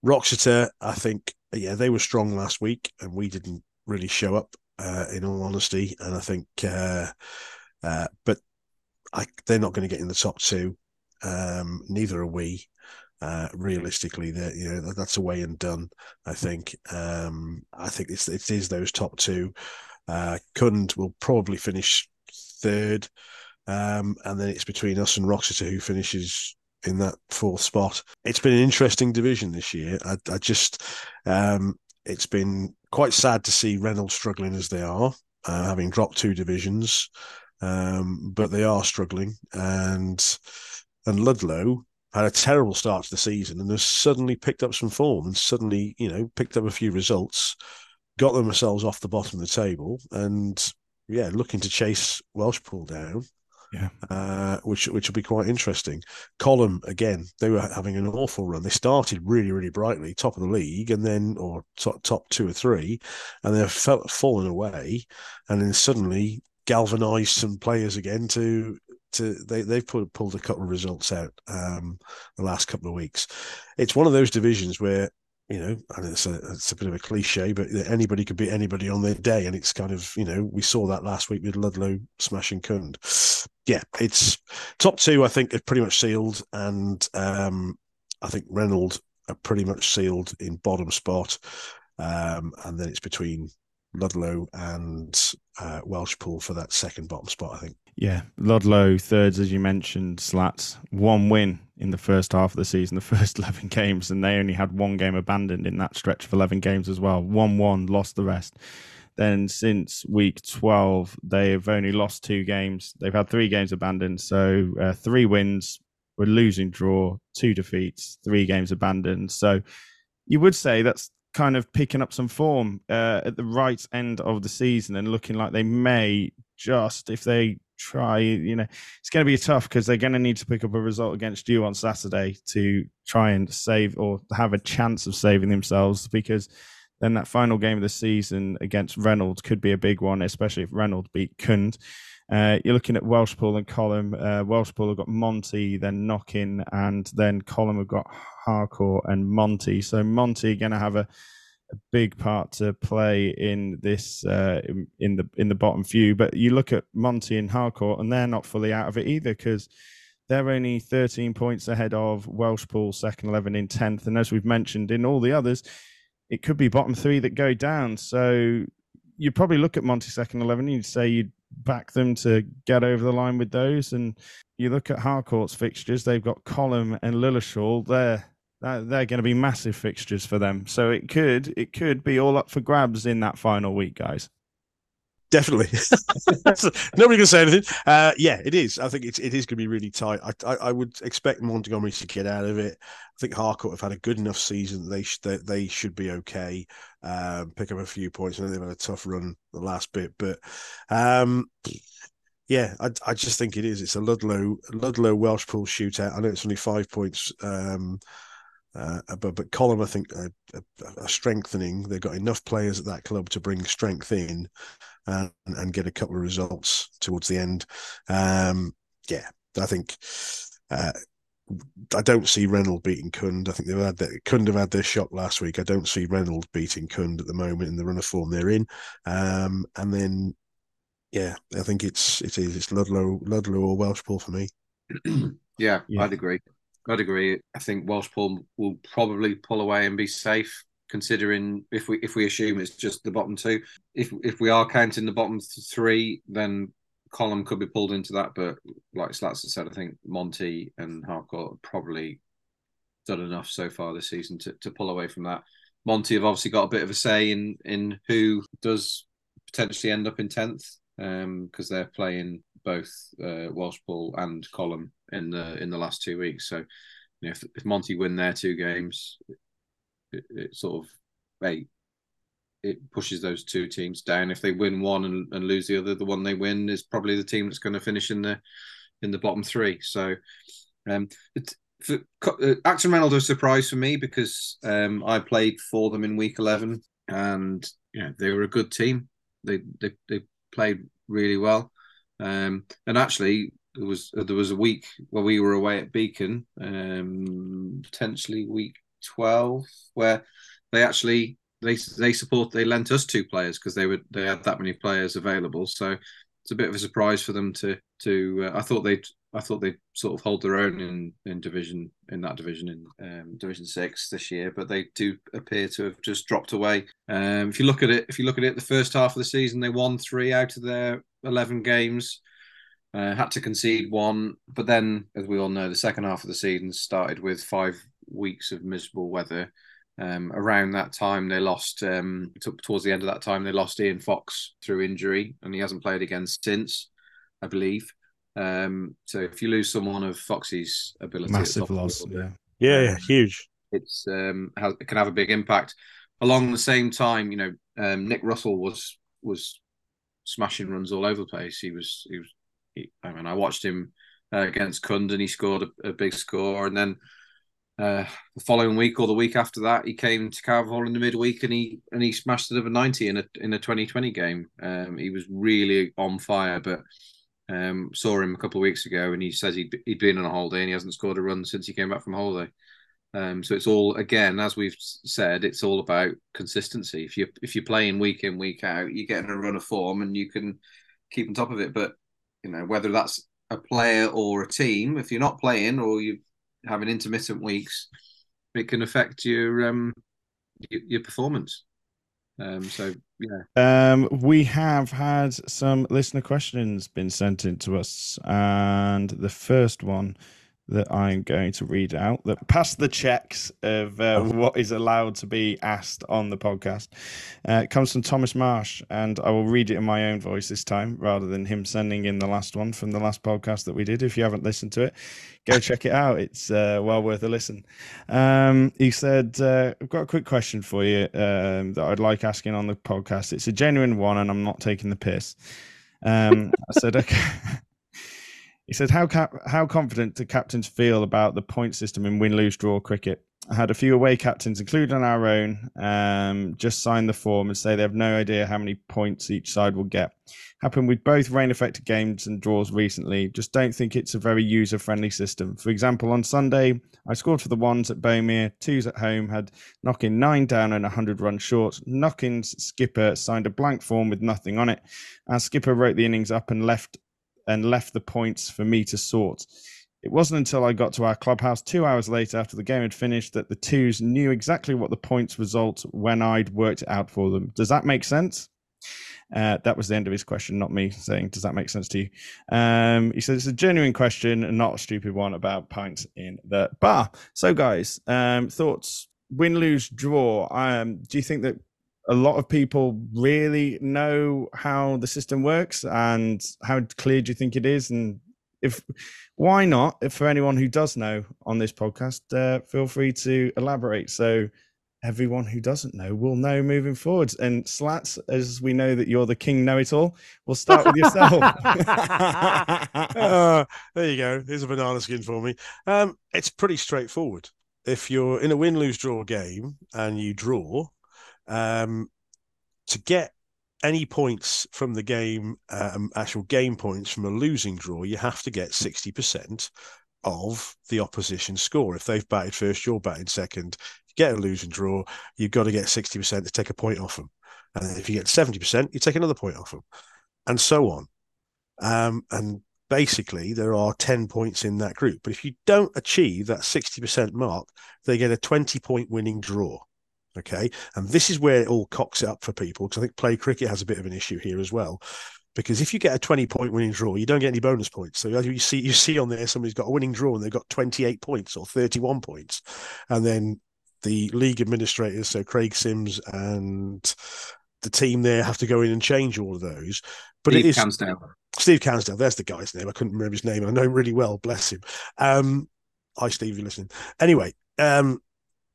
Wroxeter, I think, yeah, they were strong last week, and we didn't really show up. Uh, in all honesty, and I think uh, uh, but I, they're not going to get in the top two. Um, neither are we. Uh, realistically, that you know that's a way and done. I think. Um, I think it's it is those top two. Uh, Cund will probably finish third, um, and then it's between us and Wroxeter who finishes in that fourth spot. It's been an interesting division this year. I, I just, um, it's been quite sad to see Reynolds struggling as they are, uh, having dropped two divisions um, but they are struggling. And and Ludlow had a terrible start to the season and has suddenly picked up some form and suddenly, you know, picked up a few results, got themselves off the bottom of the table, and yeah, looking to chase Welshpool down. Yeah, uh, which which will be quite interesting. Column again, they were having an awful run. They started really really brightly, top of the league, and then or top top two or three, and they've fallen away, and then suddenly galvanized some players again to to they they've pulled a couple of results out um, the last couple of weeks. It's one of those divisions where you know, and it's a it's a bit of a cliche, but anybody could beat anybody on their day, and it's kind of you know we saw that last week with Ludlow smashing Cund. Yeah, it's top two. I think is pretty much sealed, and um, I think Reynolds are pretty much sealed in bottom spot, um, and then it's between Ludlow and uh, Welshpool for that second bottom spot, I think. Yeah, Ludlow thirds, as you mentioned, Slats, one win in the first half of the season, the (laughs) first 11 games, and they only had one game abandoned in that stretch of 11 games as well. 1 1, lost the rest. Then since week 12, they've only lost two games. They've had three games abandoned, so uh, three wins, we're losing draw, two defeats, three games abandoned. So you would say that's kind of picking up some form uh, at the right end of the season and looking like they may just, if they try, you know, it's going to be tough because they're going to need to pick up a result against you on Saturday to try and save or have a chance of saving themselves because then that final game of the season against Reynolds could be a big one, especially if Reynolds beat Cund. Uh, you're looking at Welshpool and Column. Uh, Welshpool have got Monty, then Knockin, and then Column have got Harcourt and Monty. So Monty going to have a, a, big part to play in this uh, in, in, the in the bottom few. But you look at Monty and Harcourt, and they're not fully out of it either because they're only 13 points ahead of Welshpool second 11 in 10th. And as we've mentioned in all the others, it could be bottom three that go down. So you'd probably look at Monty second 11 and you'd say you'd back them to get over the line with those. And you look at Harcourt's fixtures, they've got Column and Lilleshall. They're they're going to be massive fixtures for them. So it could it could be all up for grabs in that final week, guys. Definitely. (laughs) Nobody can say anything. Uh, yeah, it is. I think it's it is going to be really tight. I, I, I would expect Montgomery to get out of it. I think Harcourt have had a good enough season. They sh- they, they should be okay. Um, pick up a few points. I know they've had a tough run the last bit, but um, yeah, I, I just think it is. It's a Ludlow Ludlow Welshpool shootout. I know it's only five points. Um, uh, but but Column, I think, are, are, strengthening. They've got enough players at that club to bring strength in and, and get a couple of results towards the end. Um, yeah, I think uh, I don't see Reynolds beating Cund. I think they've had that. Cund have had their shot last week. I don't see Reynolds beating Cund at the moment in the run of form they're in. Um, and then, yeah, I think it's it is it's Ludlow Ludlow or Welshpool for me. (clears throat) yeah, yeah, I'd agree. I'd agree. I think Welshpool will probably pull away and be safe, considering if we if we assume it's just the bottom two. If if we are counting the bottom three, then Column could be pulled into that. But like Slats said, I think Monty and Harcourt probably done enough so far this season to, to pull away from that. Monty have obviously got a bit of a say in in who does potentially end up in tenth because um, they're playing both uh, Welshpool and Column in the in the last two weeks. So, you know, if, if Monty win their two games, it, it sort of hey, it pushes those two teams down. If they win one and, and lose the other, the one they win is probably the team that's going to finish in the in the bottom three. So, um, it, for, uh, Reynolds was a surprise for me because um, I played for them in week eleven, and yeah, they were a good team. They they they played really well. Um, and actually, there was there was a week where we were away at Beacon, um, potentially week twelve, where they actually they they support they lent us two players because they would they had that many players available. So it's a bit of a surprise for them to to. Uh, I thought they'd I thought they'd sort of hold their own in in division in that division in um, Division Six this year, but they do appear to have just dropped away. Um, if you look at it, if you look at it, the first half of the season they won three out of their eleven games. Uh, had to concede one, but then, as we all know, the second half of the season started with five weeks of miserable weather. Um, around that time, they lost. Um, t- towards the end of that time, they lost Ian Fox through injury, and he hasn't played again since, I believe. Um, so if you lose someone of Foxy's ability, massive loss. Yeah, yeah, yeah, huge. It's um, has, it can have a big impact. Along the same time, you know, um, Nick Russell was was smashing runs all over the place. He was he was. He, I mean, I watched him uh, against Cund and he scored a, a big score, and then uh, the following week or the week after that, he came to Carver in the midweek and he and he smashed over ninety in a in a twenty twenty game. Um, he was really on fire, but um, saw him a couple of weeks ago and he says he'd, he'd been on a holiday and he hasn't scored a run since he came back from holiday. Um, so it's all again, as we've said, it's all about consistency. If you if you're playing week in week out, you're getting a run of form and you can keep on top of it. But you know whether that's a player or a team, if you're not playing or you're having intermittent weeks, it can affect your um your, your performance. Um, so yeah, um, we have had some listener questions been sent in to us, and the first one that I'm going to read out that pass the checks of uh, oh. what is allowed to be asked on the podcast. Uh, it comes from Thomas Marsh, and I will read it in my own voice this time rather than him sending in the last one from the last podcast that we did. If you haven't listened to it, go (laughs) check it out. It's uh, well worth a listen. Um, he said, uh, I've got a quick question for you um, that I'd like asking on the podcast. It's a genuine one, and I'm not taking the piss. Um, I said, (laughs) okay. (laughs) He said, "How cap- how confident do captains feel about the point system in win lose draw cricket? I had a few away captains, including on our own, um, just sign the form and say they have no idea how many points each side will get. Happened with both rain affected games and draws recently. Just don't think it's a very user friendly system. For example, on Sunday, I scored for the ones at Bomere, twos at home, had Knockin nine down and 100 runs short. Knockin's skipper signed a blank form with nothing on it. Our skipper wrote the innings up and left and left the points for me to sort. It wasn't until I got to our clubhouse two hours later after the game had finished that the twos knew exactly what the points result when I'd worked it out for them. Does that make sense? Uh, that was the end of his question, not me saying, Does that make sense to you? Um, he says it's a genuine question and not a stupid one about pints in the bar. So, guys, um, thoughts win, lose, draw. Um, do you think that a lot of people really know how the system works and how clear do you think it is? And if why not? If for anyone who does know on this podcast, uh, feel free to elaborate. So everyone who doesn't know will know moving forwards. And Slats, as we know that you're the king know it all, we'll start with yourself. (laughs) uh, there you go. Here's a banana skin for me. Um, it's pretty straightforward. If you're in a win, lose, draw game and you draw, um, to get any points from the game, um, actual game points from a losing draw, you have to get 60% of the opposition score. If they've batted first, you're batting second. You get a losing draw, you've got to get 60% to take a point off them. And if you get 70%, you take another point off them, and so on. Um, and basically, there are 10 points in that group. But if you don't achieve that 60% mark, they get a 20 point winning draw. Okay. And this is where it all cocks it up for people because I think play cricket has a bit of an issue here as well. Because if you get a 20 point winning draw, you don't get any bonus points. So as you see, you see on there, somebody's got a winning draw and they've got 28 points or 31 points. And then the league administrators, so Craig Sims and the team there have to go in and change all of those. But Steve it is Cansdale. Steve Cansdale. There's the guy's name. I couldn't remember his name. I know him really well. Bless him. Um, hi, Steve. you're listening? Anyway, um,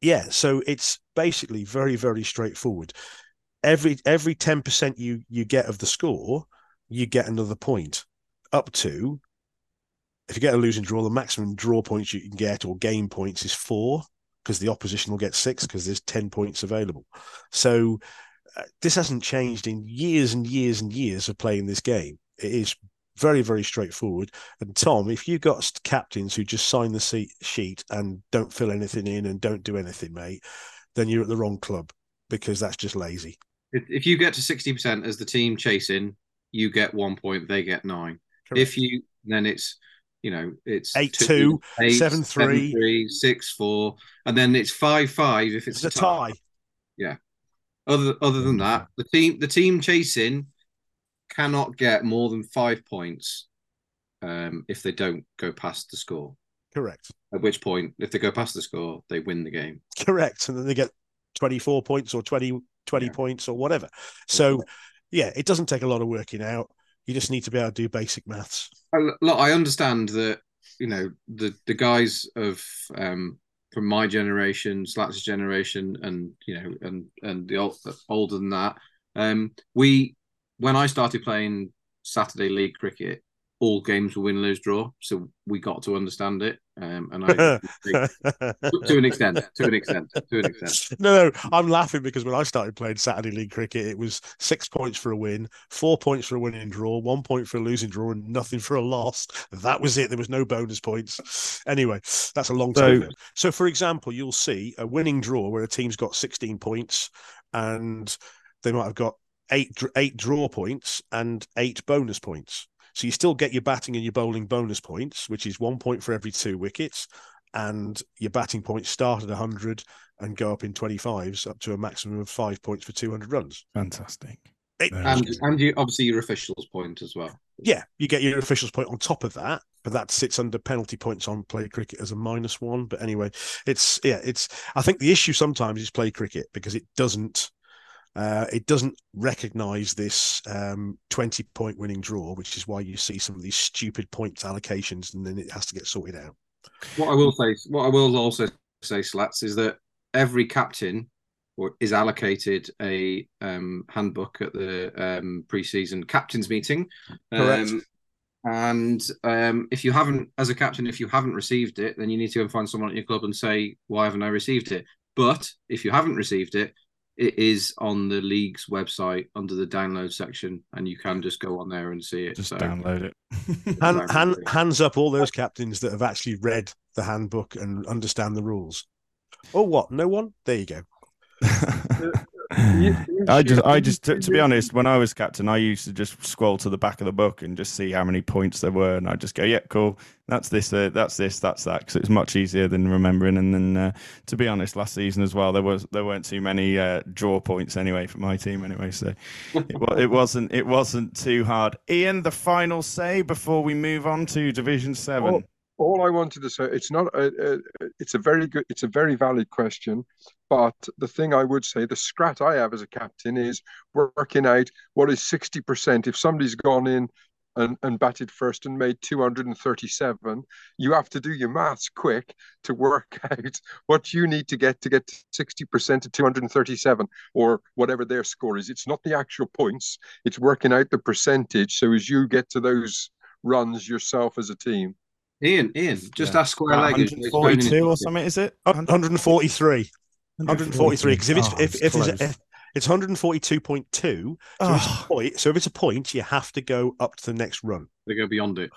yeah. So it's basically very, very straightforward. Every every ten percent you you get of the score, you get another point. Up to if you get a losing draw, the maximum draw points you can get or game points is four because the opposition will get six because there's ten points available. So uh, this hasn't changed in years and years and years of playing this game. It is very, very straightforward. And Tom, if you've got captains who just sign the seat, sheet and don't fill anything in and don't do anything, mate, then you're at the wrong club because that's just lazy. If, if you get to 60% as the team chasing, you get one point, they get nine. Correct. If you, then it's, you know, it's Eight, two, seven, three. three, six, four, and then it's five, five if it's, It's a tie. Yeah. Other other than that, the team the team chasing cannot get more than five points um, if they don't go past the score. Correct. At which point, if they go past the score, they win the game. Correct. And then they get 24 points or 20, 20 points or whatever. So, yeah, it doesn't take a lot of working out. You just need to be able to do basic maths. I- Look, I understand that you know the the guys of um, from my generation, Slats' generation, and you know, and and the old, older than that. Um, we when I started playing Saturday League cricket, all games were win, lose, draw. So we got to understand it, um, and I (laughs) to an extent, to an extent, to an extent. no, no, I'm laughing because when I started playing Saturday League cricket, it was six points for a win, four points for a winning draw, one point for a losing draw, and nothing for a loss. That was it. There was no bonus points. Anyway, that's a long time. So- ago. So, for example, you'll see a winning draw where a team's got 16 points and they might have got eight eight draw points and eight bonus points. So you still get your batting and your bowling bonus points, which is one point for every two wickets, and your batting points start at 100 and go up in 25s up to a maximum of five points for 200 runs. Fantastic. It- And and you obviously your officials point as well. yeah, you get your officials point on top of that, but that sits under penalty points on play cricket as a minus one. But anyway, it's yeah, it's I think the issue sometimes is play cricket because it doesn't uh, it doesn't recognise this um, 20 point winning draw, which is why you see some of these stupid points allocations and then it has to get sorted out. What I will say, what I will also say, Slats, is that every captain is allocated a um, handbook at the um, pre-season captains meeting. Correct. Um, and um, if you haven't, as a captain, if you haven't received it, then you need to go and find someone at your club and say, "Why haven't I received it?" But if you haven't received it, it is on the league's website under the download section, and you can just go on there and see it. Just So- download it. (laughs) Hand, hand, hands up all those captains that have actually read the handbook and understand the rules. Oh, what? No one? There you go. (laughs) (sighs) I just, I just, to, to, be honest, when I was captain, I used to just scroll to the back of the book and just see how many points there were, and I'd just go, "Yeah, cool, that's this, uh, that's this, that's that," because it's much easier than remembering. And then, uh, to be honest, last season as well, there was there weren't too many uh, draw points anyway for my team anyway, so it, it wasn't it wasn't too hard. Ian, the final say before we move on to Division Seven. Oh all I wanted to say, it's not, a, a, it's a very good, it's a very valid question. But the thing I would say, the scrat I have as a captain is working out what is 60%. If somebody's gone in and, and batted first and made 237, you have to do your maths quick to work (laughs) out what you need to get to get 60% to 237 or whatever their score is. It's not the actual points, it's working out the percentage. So as you get to those runs yourself as a team. Ian, Ian, just yeah. ask square legged. 142 or something, is it? 143. 143. Because if it's oh, if, if, it's, if it's 142.2, so, oh. it's a point, so if it's a point, you have to go up to the next run. They go beyond it.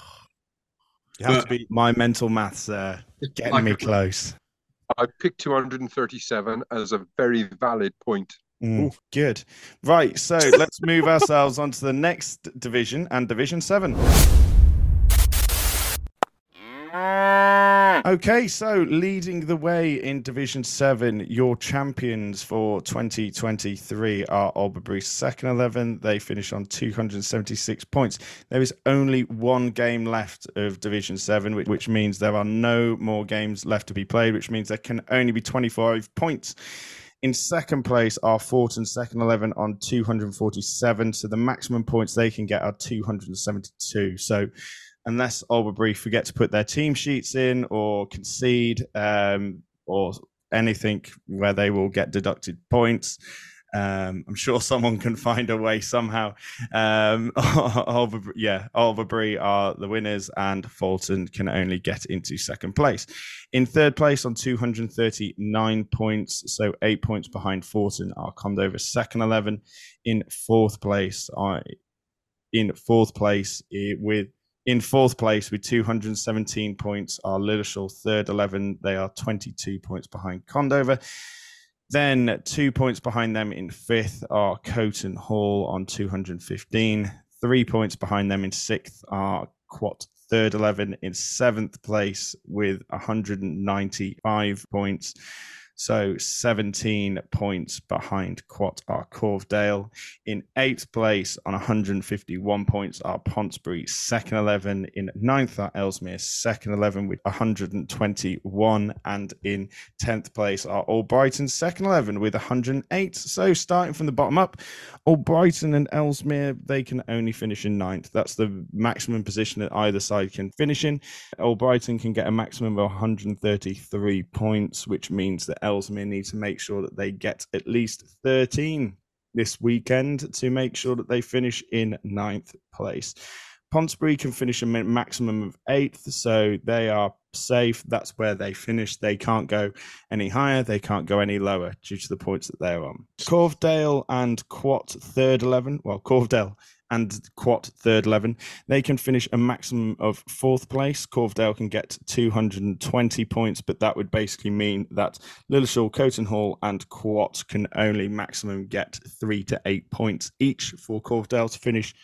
You have but, to be my mental maths uh, getting like me close. I picked 237 as a very valid point. Mm, good. Right, so (laughs) let's move ourselves on to the next division and Division 7. Ah. Okay, so leading the way in Division 7, your champions for 2023 are Alberbury second 11. They finish on 276 points. There is only one game left of Division 7, which, which means there are no more games left to be played, which means there can only be 25 points. In second place are Forton, second 11 on 247. So the maximum points they can get are 272. So unless Alberbury forget to put their team sheets in or concede um, or anything where they will get deducted points. Um, I'm sure someone can find a way somehow. Um, (laughs) yeah, Alberbury are the winners, and Forton can only get into second place. In third place on 239 points, so eight points behind Forton are Condover second 11. In fourth place, I in fourth place with in fourth place with 217 points are Lilleshall, third 11. They are 22 points behind Condover. Then two points behind them in fifth are Coton Hall on 215. Three points behind them in sixth are Quat third 11 in seventh place with 195 points. So 17 points behind Quat are Corvedale. In eighth place on 151 points are Pontesbury, second 11. In ninth are Ellesmere, second 11 with 121. And in 10th place are Albrighton, second 11 with 108. So starting from the bottom up, Albrighton and Ellesmere, they can only finish in ninth. That's the maximum position that either side can finish in. Albrighton can get a maximum of 133 points, which means that Ellesmere need to make sure that they get at least 13 this weekend to make sure that they finish in ninth place. Pontesbury can finish a maximum of eighth, so they are safe. That's where they finish. They can't go any higher. They can't go any lower due to the points that they're on. Corvedale and Quat third 11. Well, Corvedale and Quat third 11. They can finish a maximum of fourth place. Corvedale can get 220 points, but that would basically mean that Lilleshall, Coton Hall, and Quat can only maximum get three to eight points each for Corvedale to finish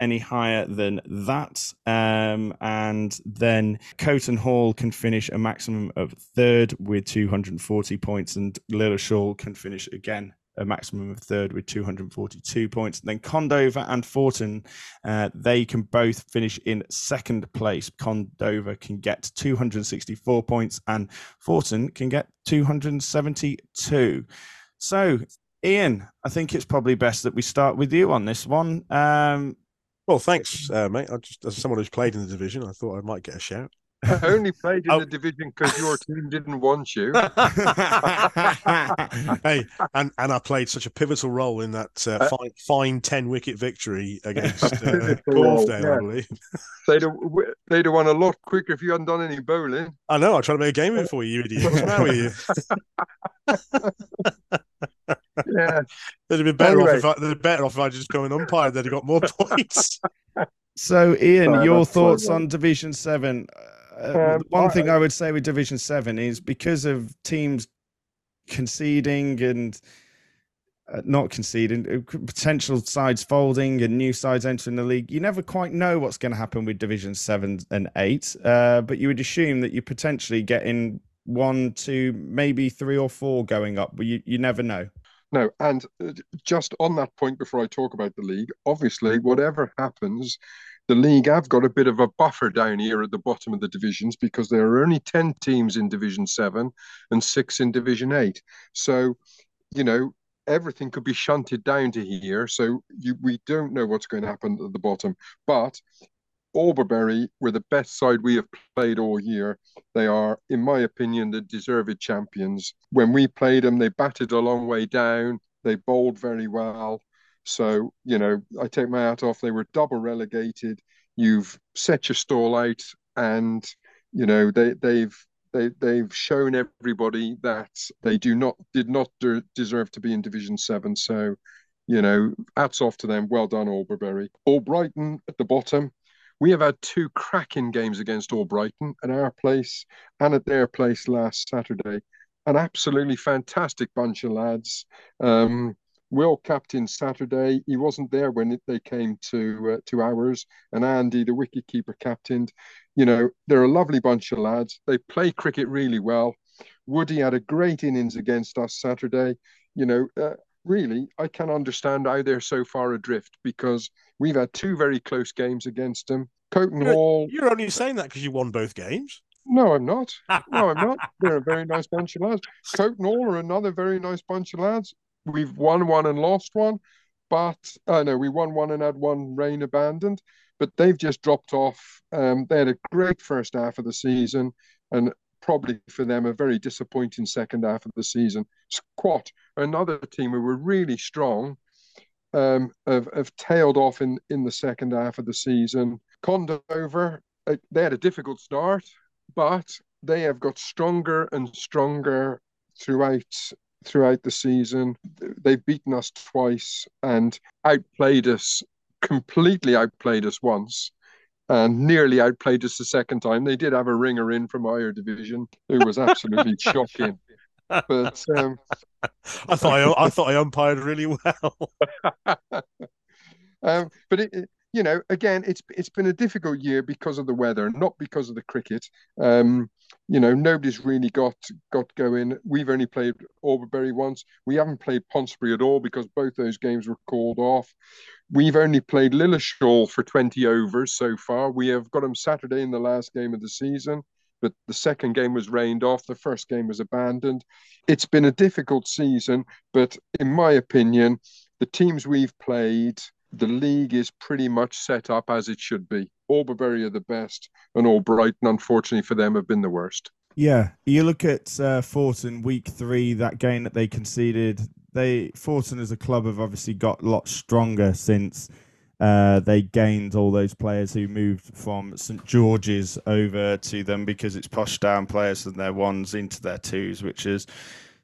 any higher than that. Um, and then Coton Hall can finish a maximum of third with 240 points, and Lilleshall can finish again a maximum of third with 242 points. And then Condover and Forton, uh, they can both finish in second place. Condover can get 264 points, and Forton can get 272. So, Ian, I think it's probably best that we start with you on this one. Um, well, thanks, uh, mate. I just, as someone who's played in the division, I thought I might get a shout. I only played in (laughs) oh. the division because your team didn't want you. (laughs) hey, and, and I played such a pivotal role in that uh, uh, fine, fine 10 wicket victory against (laughs) uh, Corvedale, yeah. I believe. They'd have, they'd have won a lot quicker if you hadn't done any bowling. I know. I tried to make a game of it for you, you idiot. What's the matter with you? yeah. They'd have been better anyway. off if I, they'd have better off if I just go and umpire. They'd have got more points. So, Ian, your thoughts on Division Seven? Uh, um, one thing I would say with Division Seven is because of teams conceding and uh, not conceding, uh, potential sides folding and new sides entering the league. You never quite know what's going to happen with Division Seven and Eight, uh, but you would assume that you're potentially getting one, two, maybe three or four going up, but you, you never know. No, and uh, just on that point before I talk about the league, obviously, whatever happens, the league have got a bit of a buffer down here at the bottom of the divisions because there are only 10 teams in Division 7 and six in Division 8. So, you know, everything could be shunted down to here. So you, we don't know what's going to happen at the bottom. But Alberbury were the best side we have played all year. They are, in my opinion, the deserved champions. When we played them, they batted a long way down. They bowled very well. So, you know, I take my hat off. They were double relegated. You've set your stall out, and you know they they've they they've shown everybody that they do not did not de- deserve to be in Division Seven. So, you know, hats off to them. Well done, Alberbury. Albrighton at the bottom. We have had two cracking games against Albrighton at our place and at their place last Saturday. An absolutely fantastic bunch of lads. Um, Will captain Saturday. He wasn't there when it, they came to uh, to ours, and Andy, the wicketkeeper, captained. You know, they're a lovely bunch of lads. They play cricket really well. Woody had a great innings against us Saturday. You know, uh, really, I can understand how they're so far adrift because we've had two very close games against them. Coton You're, Hall. you're only saying that because you won both games. No, I'm not. No, I'm not. (laughs) They're a very nice bunch of lads. Coton Hall are another very nice bunch of lads we've won one and lost one, but uh, no, we won one and had one rain abandoned. But they've just dropped off. Um, they had a great first half of the season, and probably for them a very disappointing second half of the season. Quat, another team who were really strong, um, have, have tailed off in, in the second half of the season. Condover, uh, they had a difficult start, but they have got stronger and stronger throughout throughout the season. They've beaten us twice and outplayed us, completely outplayed us once. And nearly outplayed us the second time. They did have a ringer in from higher division. who was absolutely (laughs) shocking. But um, I thought I, I thought I umpired really well. (laughs) um, but it, you know, again, it's it's been a difficult year because of the weather, not because of the cricket. Um, you know, nobody's really got got going. We've only played Alberbury once. We haven't played Pontesbury at all because both those games were called off. We've only played Lilleshall for 20 overs so far. We have got them Saturday in the last game of the season, but the second game was rained off. The first game was abandoned. It's been a difficult season, but in my opinion, the teams we've played the league is pretty much set up as it should be. Alberbury are the best, and Albrighton, unfortunately for them, have been the worst. Yeah, you look at uh, Forton week three, that game that they conceded. They Forton as a club have obviously got a lot stronger since uh, they gained all those players who moved from St George's over to them because it's pushed down players from their ones into their twos, which has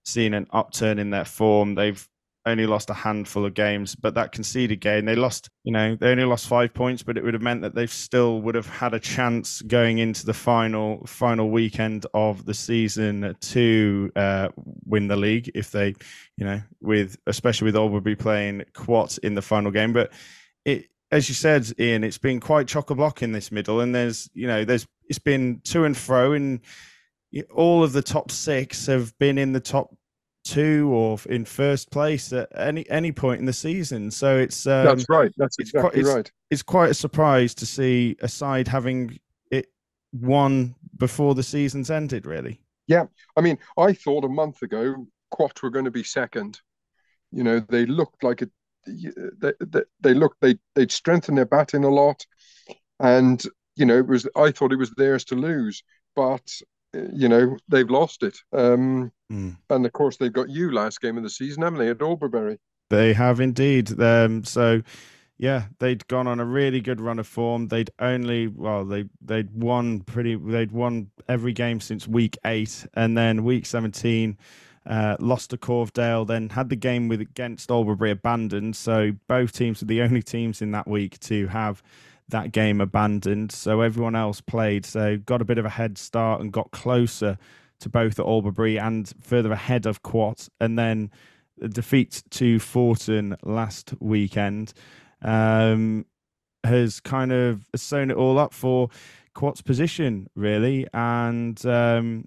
seen an upturn in their form. They've only lost a handful of games, but that conceded game, they lost, you know, they only lost five points, but it would have meant that they still would have had a chance going into the final final weekend of the season to uh, win the league if they, you know, with especially with Alberbury playing Quat in the final game. But it, as you said, Ian, it's been quite chock a block in this middle, and there's, you know, there's it's been to and fro, and all of the top six have been in the top two or in first place at any any point in the season. So it's um, that's right. That's exactly it's quite, right. It's, it's, quite a surprise to see a side having it won before the season's ended. Really. Yeah, I mean, I thought a month ago Quat were going to be second. You know, they looked like it. They, they, they looked they they'd strengthened their batting a lot, and you know it was I thought it was theirs to lose, but you know they've lost it. Um, mm. And of course, they've got you last game of the season, haven't they, at Alberbury? They have indeed. Um, so yeah, they'd gone on a really good run of form. They'd only well, they they'd won pretty. They'd won every game since week eight, and then week seventeen. Uh, lost to Corvedale, then had the game with against Alberbury abandoned. So both teams were the only teams in that week to have that game abandoned. So everyone else played. So got a bit of a head start and got closer to both at Alberbury and further ahead of Quat. And then the defeat to Forton last weekend um, has kind of sewn it all up for Quat's position, really. And um,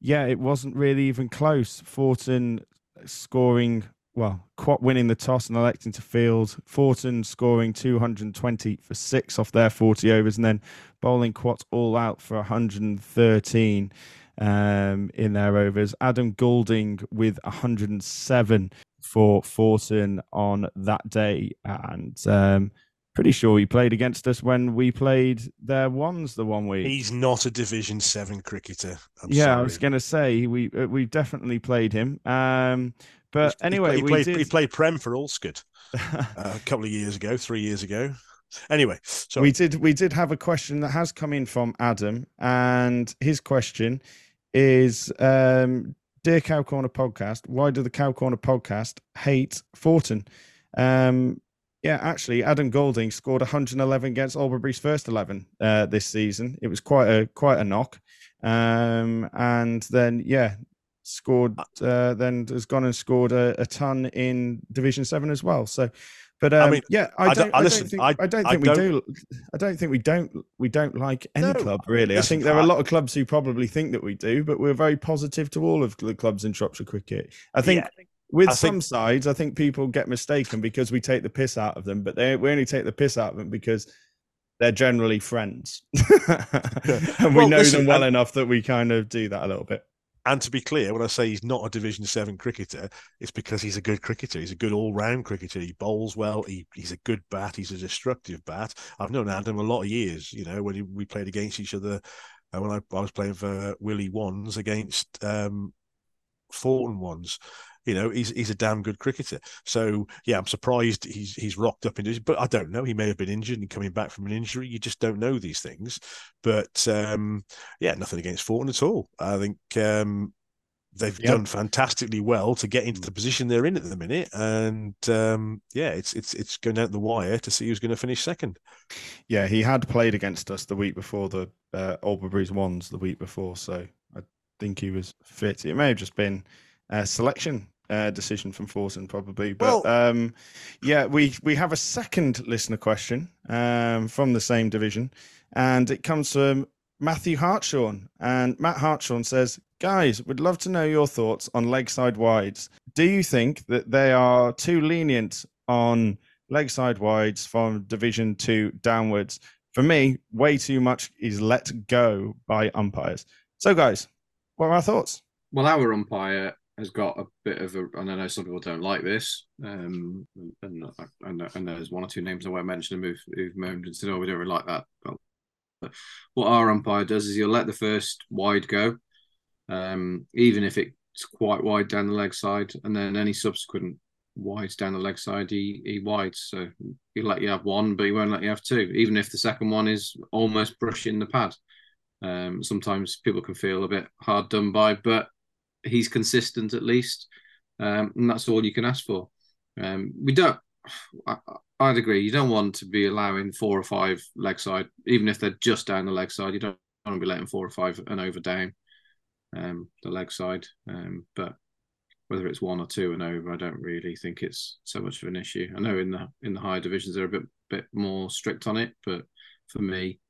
yeah, it wasn't really even close. Forton scoring, well, Quat winning the toss and electing to field. Forton scoring 220 for six off their 40 overs, and then bowling Quat all out for 113 um, in their overs. Adam Goulding with 107 for Forton on that day. And um, pretty sure he played against us when we played their ones the one week. He's not a Division Seven cricketer. I'm yeah, sorry. I was going to say we uh, we definitely played him. Um, but He- anyway, he we played, did... he played Prem for Allscott uh, a couple of years ago, three years ago. Anyway, so we did we did have a question that has come in from Adam, and his question is, um, "Dear Cow Corner podcast, why do the Cow Corner podcast hate Forton?" Um, yeah, actually, Adam Golding scored 111 against Albury's first 11 uh, this season. It was quite a quite a knock, um, and then yeah, scored. Uh, then has gone and scored a, a ton in Division Seven as well. So. But um, mean, yeah, I I don't. don't- I, don't think. I- I, don't I think don't- we do. I don't think we don't. We don't like any No, club really. I think there are a lot of clubs who probably think that we do, but we're very positive to all of the clubs in Shropshire cricket. I think Yeah. with I some think- sides, I think people get mistaken because we take the piss out of them, but they we only take the piss out of them because they're generally friends, (laughs) and we know listen, them well and- enough that we kind of do that a little bit. And to be clear, when I say he's not a Division Seven cricketer, it's because he's a good cricketer. He's a good all-round cricketer. He bowls well. He, he's a good bat. He's a destructive bat. I've known Adam a lot of years. You know, when he, we played against each other, uh, when I, I was playing for Willey Wands against um, Forton Wands. You know, he's he's a damn good cricketer. So yeah, I'm surprised he's he's rocked up into, but I don't know. He may have been injured and coming back from an injury. You just don't know these things. But um, yeah, nothing against Forton at all. I think um, they've Yeah. done fantastically well to get into the position they're in at the minute, and um, yeah, it's it's it's going down the wire to see who's going to finish second. Yeah, he had played against us the week before the uh, Albury's ones the week before, so I think he was fit. It may have just been a selection uh, decision from Forton, probably. But Well- um, yeah, we we have a second listener question um, from the same division, and it comes from Matthew Hartshorn. And Matt Hartshorn says, "Guys, would love to know your thoughts on leg side wides. Do you think that they are too lenient on leg side wides from Division Two downwards?" For me, way too much is let go by umpires. So, guys, what are our thoughts? Well, our umpire has got a bit of a, and I know some people don't like this, um, and, know, and there's one or two names I won't mention who've, who've moaned and said, "Oh, we don't really like that." But what our umpire does is he'll let the first wide go, um, even if it's quite wide down the leg side, and then any subsequent wides down the leg side, he he wides. So he'll let you have one, but he won't let you have two, even if the second one is almost brushing the pad. Um, sometimes people can feel a bit hard done by, but he's consistent at least, um, and that's all you can ask for. Um, we don't. I, I'd agree. You don't want to be allowing four or five leg side, even if they're just down the leg side. You don't want to be letting four or five and over down um, the leg side. Um, but whether it's one or two and over, I don't really think it's so much of an issue. I know in the in the higher divisions they're a bit bit more strict on it, but for me,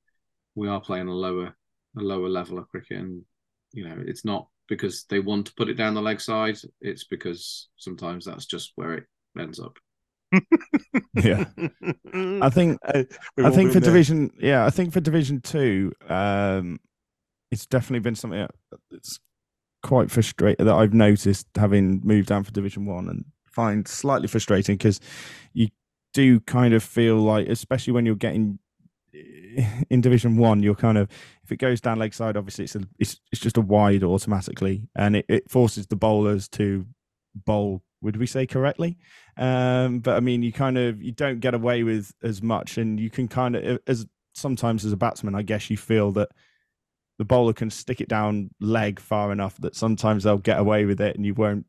we are playing a lower a lower level of cricket, and you know it's not because they want to put it down the leg side. It's because sometimes that's just where it ends up. (laughs) Yeah, I (laughs) think Uh, I think for there. division, yeah, I think for division two, um, it's definitely been something that's quite frustrating that I've noticed having moved down for division one and find slightly frustrating because you do kind of feel like, especially when you're getting (laughs) in division one, you're kind of if it goes down leg side, obviously it's a, it's it's just a wide automatically, and it, it forces the bowlers to bowl. Would we say correctly? Um, but I mean, you kind of you don't get away with as much, and you can kind of as sometimes as a batsman, I guess you feel that the bowler can stick it down leg far enough that sometimes they'll get away with it, and you won't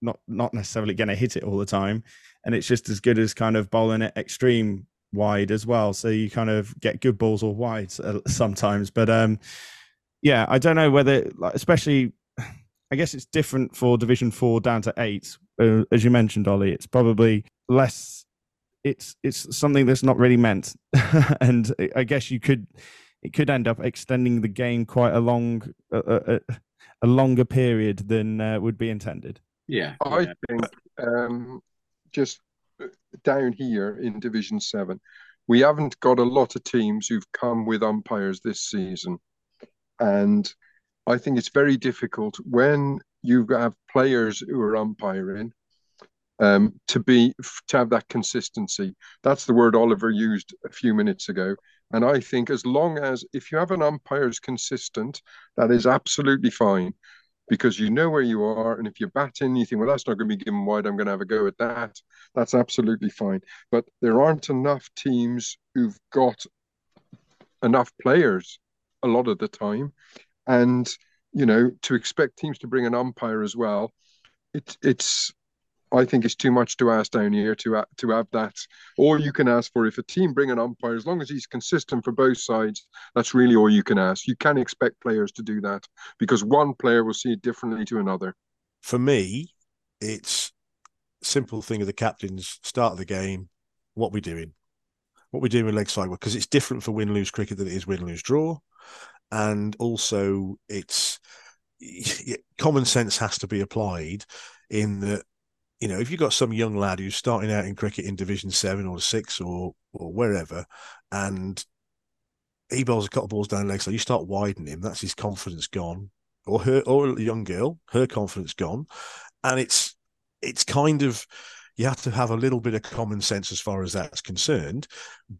not not necessarily going to hit it all the time, and it's just as good as kind of bowling it extreme wide as well. So you kind of get good balls or wides uh, (laughs) sometimes, but um, yeah, I don't know whether like especially. (sighs) I guess it's different for Division Four down to eight, uh, as you mentioned, Ollie. It's probably less. It's it's something that's not really meant, (laughs) and I guess you could it could end up extending the game quite a long a, a, a longer period than uh, would be intended. Yeah, I yeah. think um, just down here in Division Seven, we haven't got a lot of teams who've come with umpires this season, and I think it's very difficult when you have players who are umpiring um, to be to have that consistency. That's the word Oliver used a few minutes ago. And I think as long as if you have an umpire who's consistent, that is absolutely fine because you know where you are. And if you bat in, you think, well, that's not going to be given wide. I'm going to have a go at that. That's absolutely fine. But there aren't enough teams who've got enough players a lot of the time. And, you know, to expect teams to bring an umpire as well, it, it's I think it's too much to ask down here to uh, to have that. All you can ask for if a team bring an umpire, as long as he's consistent for both sides, that's really all you can ask. You can't expect players to do that because one player will see it differently to another. For me, it's simple thing of the captains start of the game, what we're doing, what we're doing with leg side because it's different for win lose cricket than it is win lose draw, and also it's (laughs) common sense has to be applied in that you know, if you've got some young lad who's starting out in cricket in Division Seven or Six or or wherever, and he bowls a couple of balls down leg, so you start widening him, that's his confidence gone. Or her, or a young girl, her confidence gone, and it's it's kind of you have to have a little bit of common sense as far as that's concerned.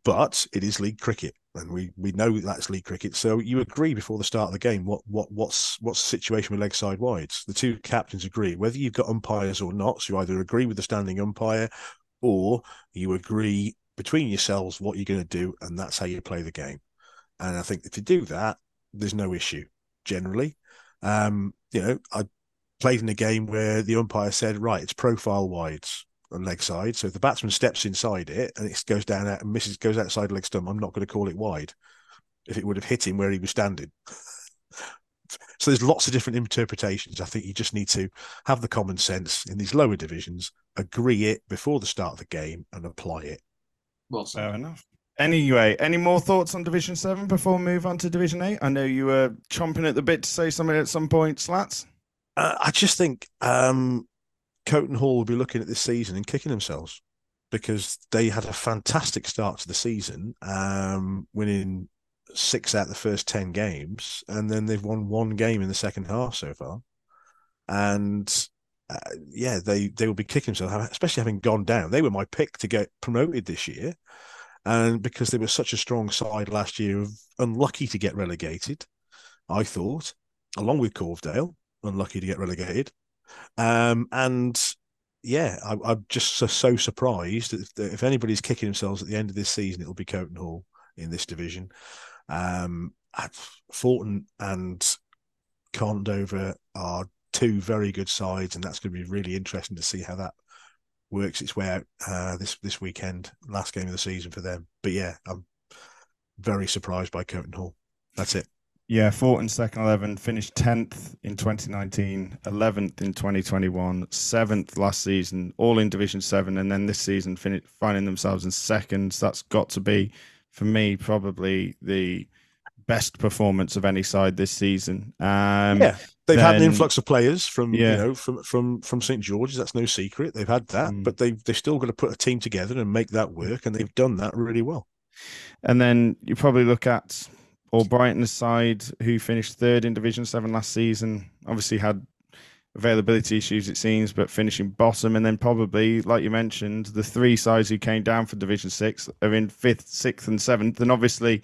But it is league cricket, and we we know that's league cricket. So you agree before the start of the game what what what's what's the situation with leg side wides? The two captains agree whether you've got umpires or not. So you either agree with the standing umpire, or you agree between yourselves what you're going to do, and that's how you play the game. And I think if you do that, there's no issue generally. Um, you know, I played in a game where the umpire said, right, it's profile wides on leg side. So if the batsman steps inside it and it goes down out and misses, goes outside leg stump, I'm not going to call it wide if it would have hit him where he was standing. (laughs) so there's lots of different interpretations. I think you just need to have the common sense in these lower divisions, agree it before the start of the game and apply it. Well, Fair enough. Anyway, any more thoughts on Division 7 before we move on to Division 8? I know you were chomping at the bit to say something at some point, Slats. Uh, I just think um, Coton Hall will be looking at this season and kicking themselves because they had a fantastic start to the season, um, winning six out of the first 10 games, and then they've won one game in the second half so far. And uh, yeah, they, they will be kicking themselves, especially having gone down. They were my pick to get promoted this year. And because they were such a strong side last year, unlucky to get relegated, I thought, along with Corvedale, unlucky to get relegated. Um, and yeah, I, am just so, so surprised if, if, anybody's kicking themselves at the end of this season, it'll be Coton Hall in this division. Um, Forton and Condover are two very good sides, and that's going to be really interesting to see how that works its way out uh, this this weekend, last game of the season for them. But yeah, I'm very surprised by Coton Hall. That's it. Yeah, Forton second 11, finished 10th in 2019, 11th in 2021, 7th last season, all in Division 7. And then this season, fin- finding themselves in second. That's got to be, for me, probably the best performance of any side this season. Um, yeah, they've then, had an influx of players from yeah. you know from from from St George's. That's no secret. They've had that, mm. but they they've still got to put a team together and make that work, and they've done that really well. And then you probably look at Albrighton's side, who finished third in Division Seven last season. Obviously had availability issues, it seems, but finishing bottom. And then probably, like you mentioned, the three sides who came down for Division Six are in fifth, sixth, and seventh. And obviously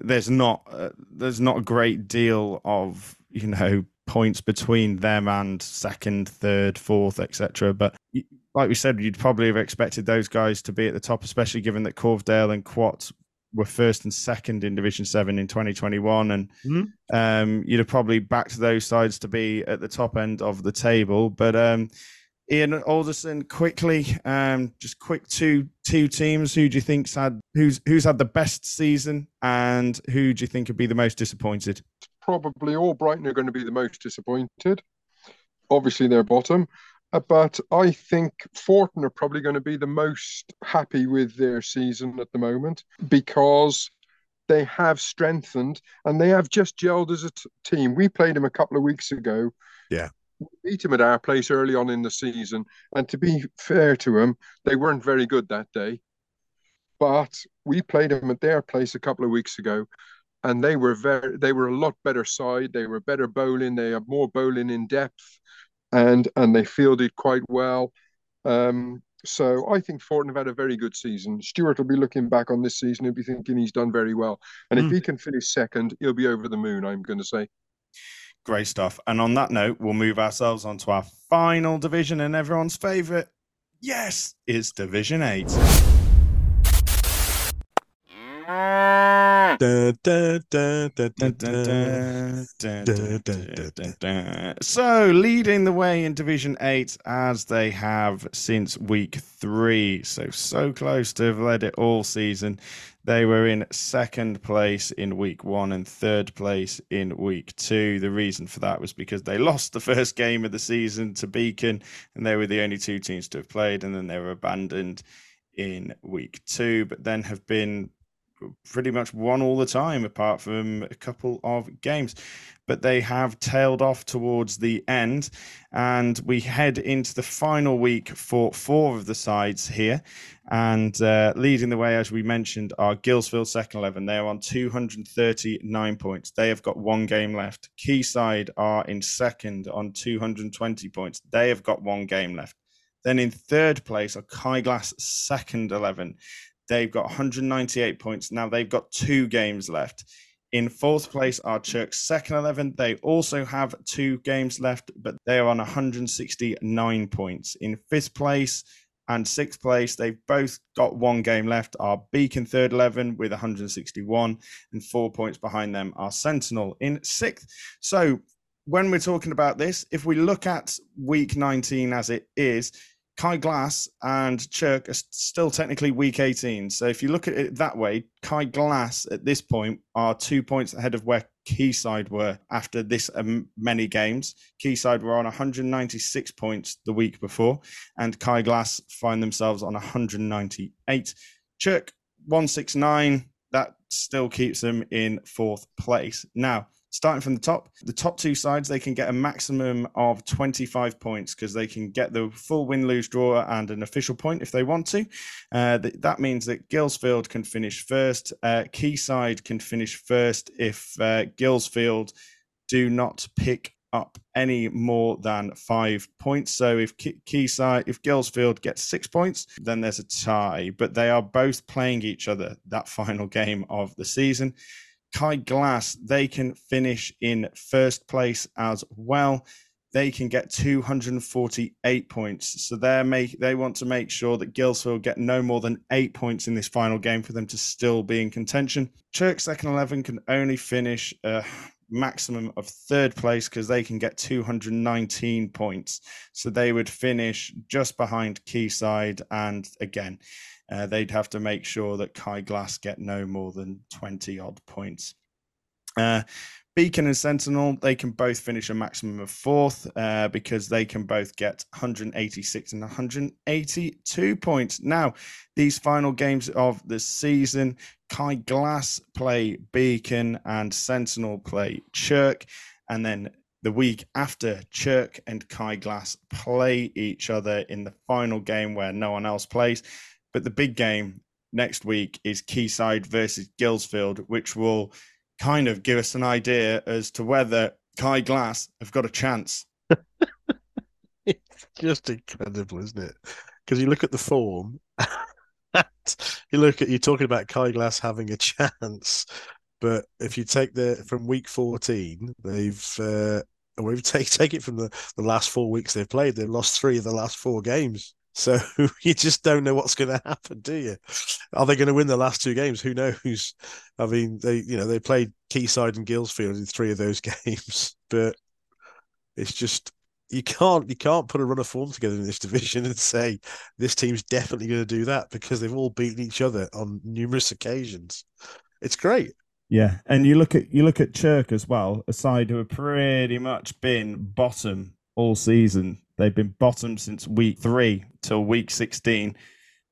there's not uh, there's not a great deal of you know points between them and second, third, fourth, etc. But like we said, you'd probably have expected those guys to be at the top, especially given that Corvedale and Quat were first and second in Division Seven in 2021, and mm-hmm. um, you'd have probably backed those sides to be at the top end of the table. But um, Ian Alderson, quickly, um, just quick two two teams. Who do you think's had who's who's had the best season, and who do you think would be the most disappointed? Probably Albrighton are going to be the most disappointed. obviously they're bottom. Uh, but I think Forton are probably going to be the most happy with their season at the moment because they have strengthened and they have just gelled as a t- team. We played them a couple of weeks ago. Yeah. We beat them at our place early on in the season. And to be fair to them, they weren't very good that day. But we played them at their place a couple of weeks ago and they were very they were a lot better side. They were better bowling, they have more bowling in depth and and they fielded quite well. Um, so I think Forton have had a very good season. Stewart will be looking back on this season, he'll be thinking he's done very well. And mm. if hmm. he can finish second, he'll be over the moon, I'm going to say. Great stuff. And on that note, we'll move ourselves on to our final division and everyone's favourite. Yes, it's Division 8. So, leading the way in Division 8 as they have since week three. So, so close to have led it all season. They were in second place in week one and third place in week two. The reason for that was because they lost the first game of the season to Beacon, and they were the only two teams to have played, and then they were abandoned in week two, but then have been pretty much won all the time, apart from a couple of games. But they have tailed off towards the end, and we head into the final week for four of the sides here. And uh, leading the way, as we mentioned, are Guilsfield second 11. They are on 239 points. They have got one game left. Quayside are in second on 220 points. They have got one game left. Then in third place are Kye second 11. They've got 198 points. Now they've got two games left. In fourth place are Chirk's second 11. They also have two games left, but they are on 169 points. In fifth place and sixth place, they've both got one game left. Are Beacon third 11 with 161, and four points behind them are Sentinel in sixth. So when we're talking about this, if we look at week 19 as it is, Kye Glass and Chirk are still technically week 18. So if you look at it that way, Kai Glass at this point are two points ahead of where Quayside were after this um, many games. Quayside were on 196 points the week before, and Kai Glass find themselves on 198. Chirk 169, that still keeps them in fourth place. Now, starting from the top, the top two sides, they can get a maximum of 25 points because they can get the full win, lose, draw, and an official point if they want to. Uh, th- that means that Guilsfield can finish first. Uh, Quayside can finish first if uh, Guilsfield do not pick up any more than five points. So if Quayside, if Guilsfield gets six points, then there's a tie. But they are both playing each other that (laughs) final game of the season. Kye Glass, they can finish in first place as well. They can get 248 points. So they make they want to make sure that Guilsfield get no more than eight points in this final game for them to still be in contention. Chirk second 11 can only finish a maximum of third place because they can get 219 points. So they would finish just behind Quayside and again uh, they'd have to make sure that Kai Glass get no more than 20 odd points. Uh, Beacon and Sentinel, they can both finish a maximum of fourth uh, because they can both get 186 and 182 points. Now, these final games of the season, Kai Glass play Beacon and Sentinel play Chirk. And then the week after, Chirk and Kai Glass play each other in the final game where no one else plays. But the big game next week is Quayside versus Guilsfield, which will kind of give us an idea as to whether Kai Glass have got a chance. (laughs) it's just incredible, isn't it? Because you look at the form, (laughs) you look at you're talking about Kai Glass having a (laughs) chance, but if you take the from week 14, they've uh, or if take take it from the, the last four weeks they've played, they've lost three of the last four games. So (laughs) you just don't know what's going to happen, do you? Are they going to win the last two games? Who knows? I mean, they you know they played Quayside and Guilsfield in three of those (laughs) games, but it's just you can't you can't put a run of form together in this division and say this team's definitely going to do that because they've all beaten each other on numerous occasions. It's great. Yeah, and you look at you look at Chirk as well, a side who have pretty much been bottom all season. They've been bottom since week three till week 16.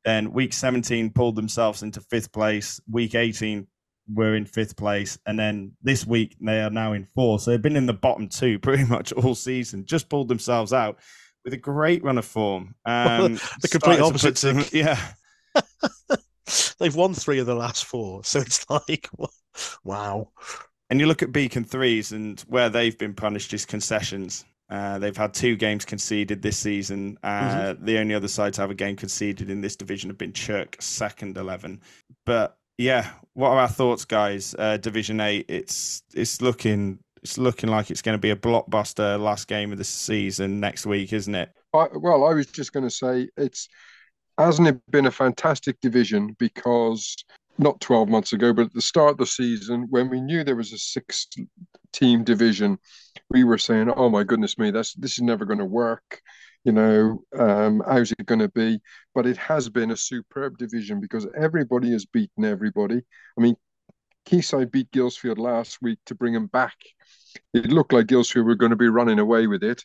Then week 17 pulled themselves into fifth place. Week 18 were in fifth place. And then this week they are now in fourth. So they've been in the bottom two (laughs) pretty much all season, just pulled themselves out with a great run of form. Um, the complete started to opposite some- yeah. (laughs) They've won three of the last four, so it's (laughs) like, wow. And you look at Beacon Threes and where they've been punished is concessions. Uh, they've had two games conceded this season. Uh, The only other side to have a game conceded in this division have been Chirk, second 11. But yeah, what are our thoughts, guys? Uh, division 8, it's it's looking it's looking like it's going to be a blockbuster last game of the season next week, isn't it? I, well, I was just going to say it's hasn't it been a fantastic division because not 12 months ago, but at the start of the season, when we knew there was a six team division, we were saying, oh my goodness me, that's this is never going to work. You know, um, how's it going to be? But it has been a superb division because everybody has beaten everybody. I mean, Quayside beat Guilsfield last week to bring them back. It looked like Guilsfield were going to be running away with it.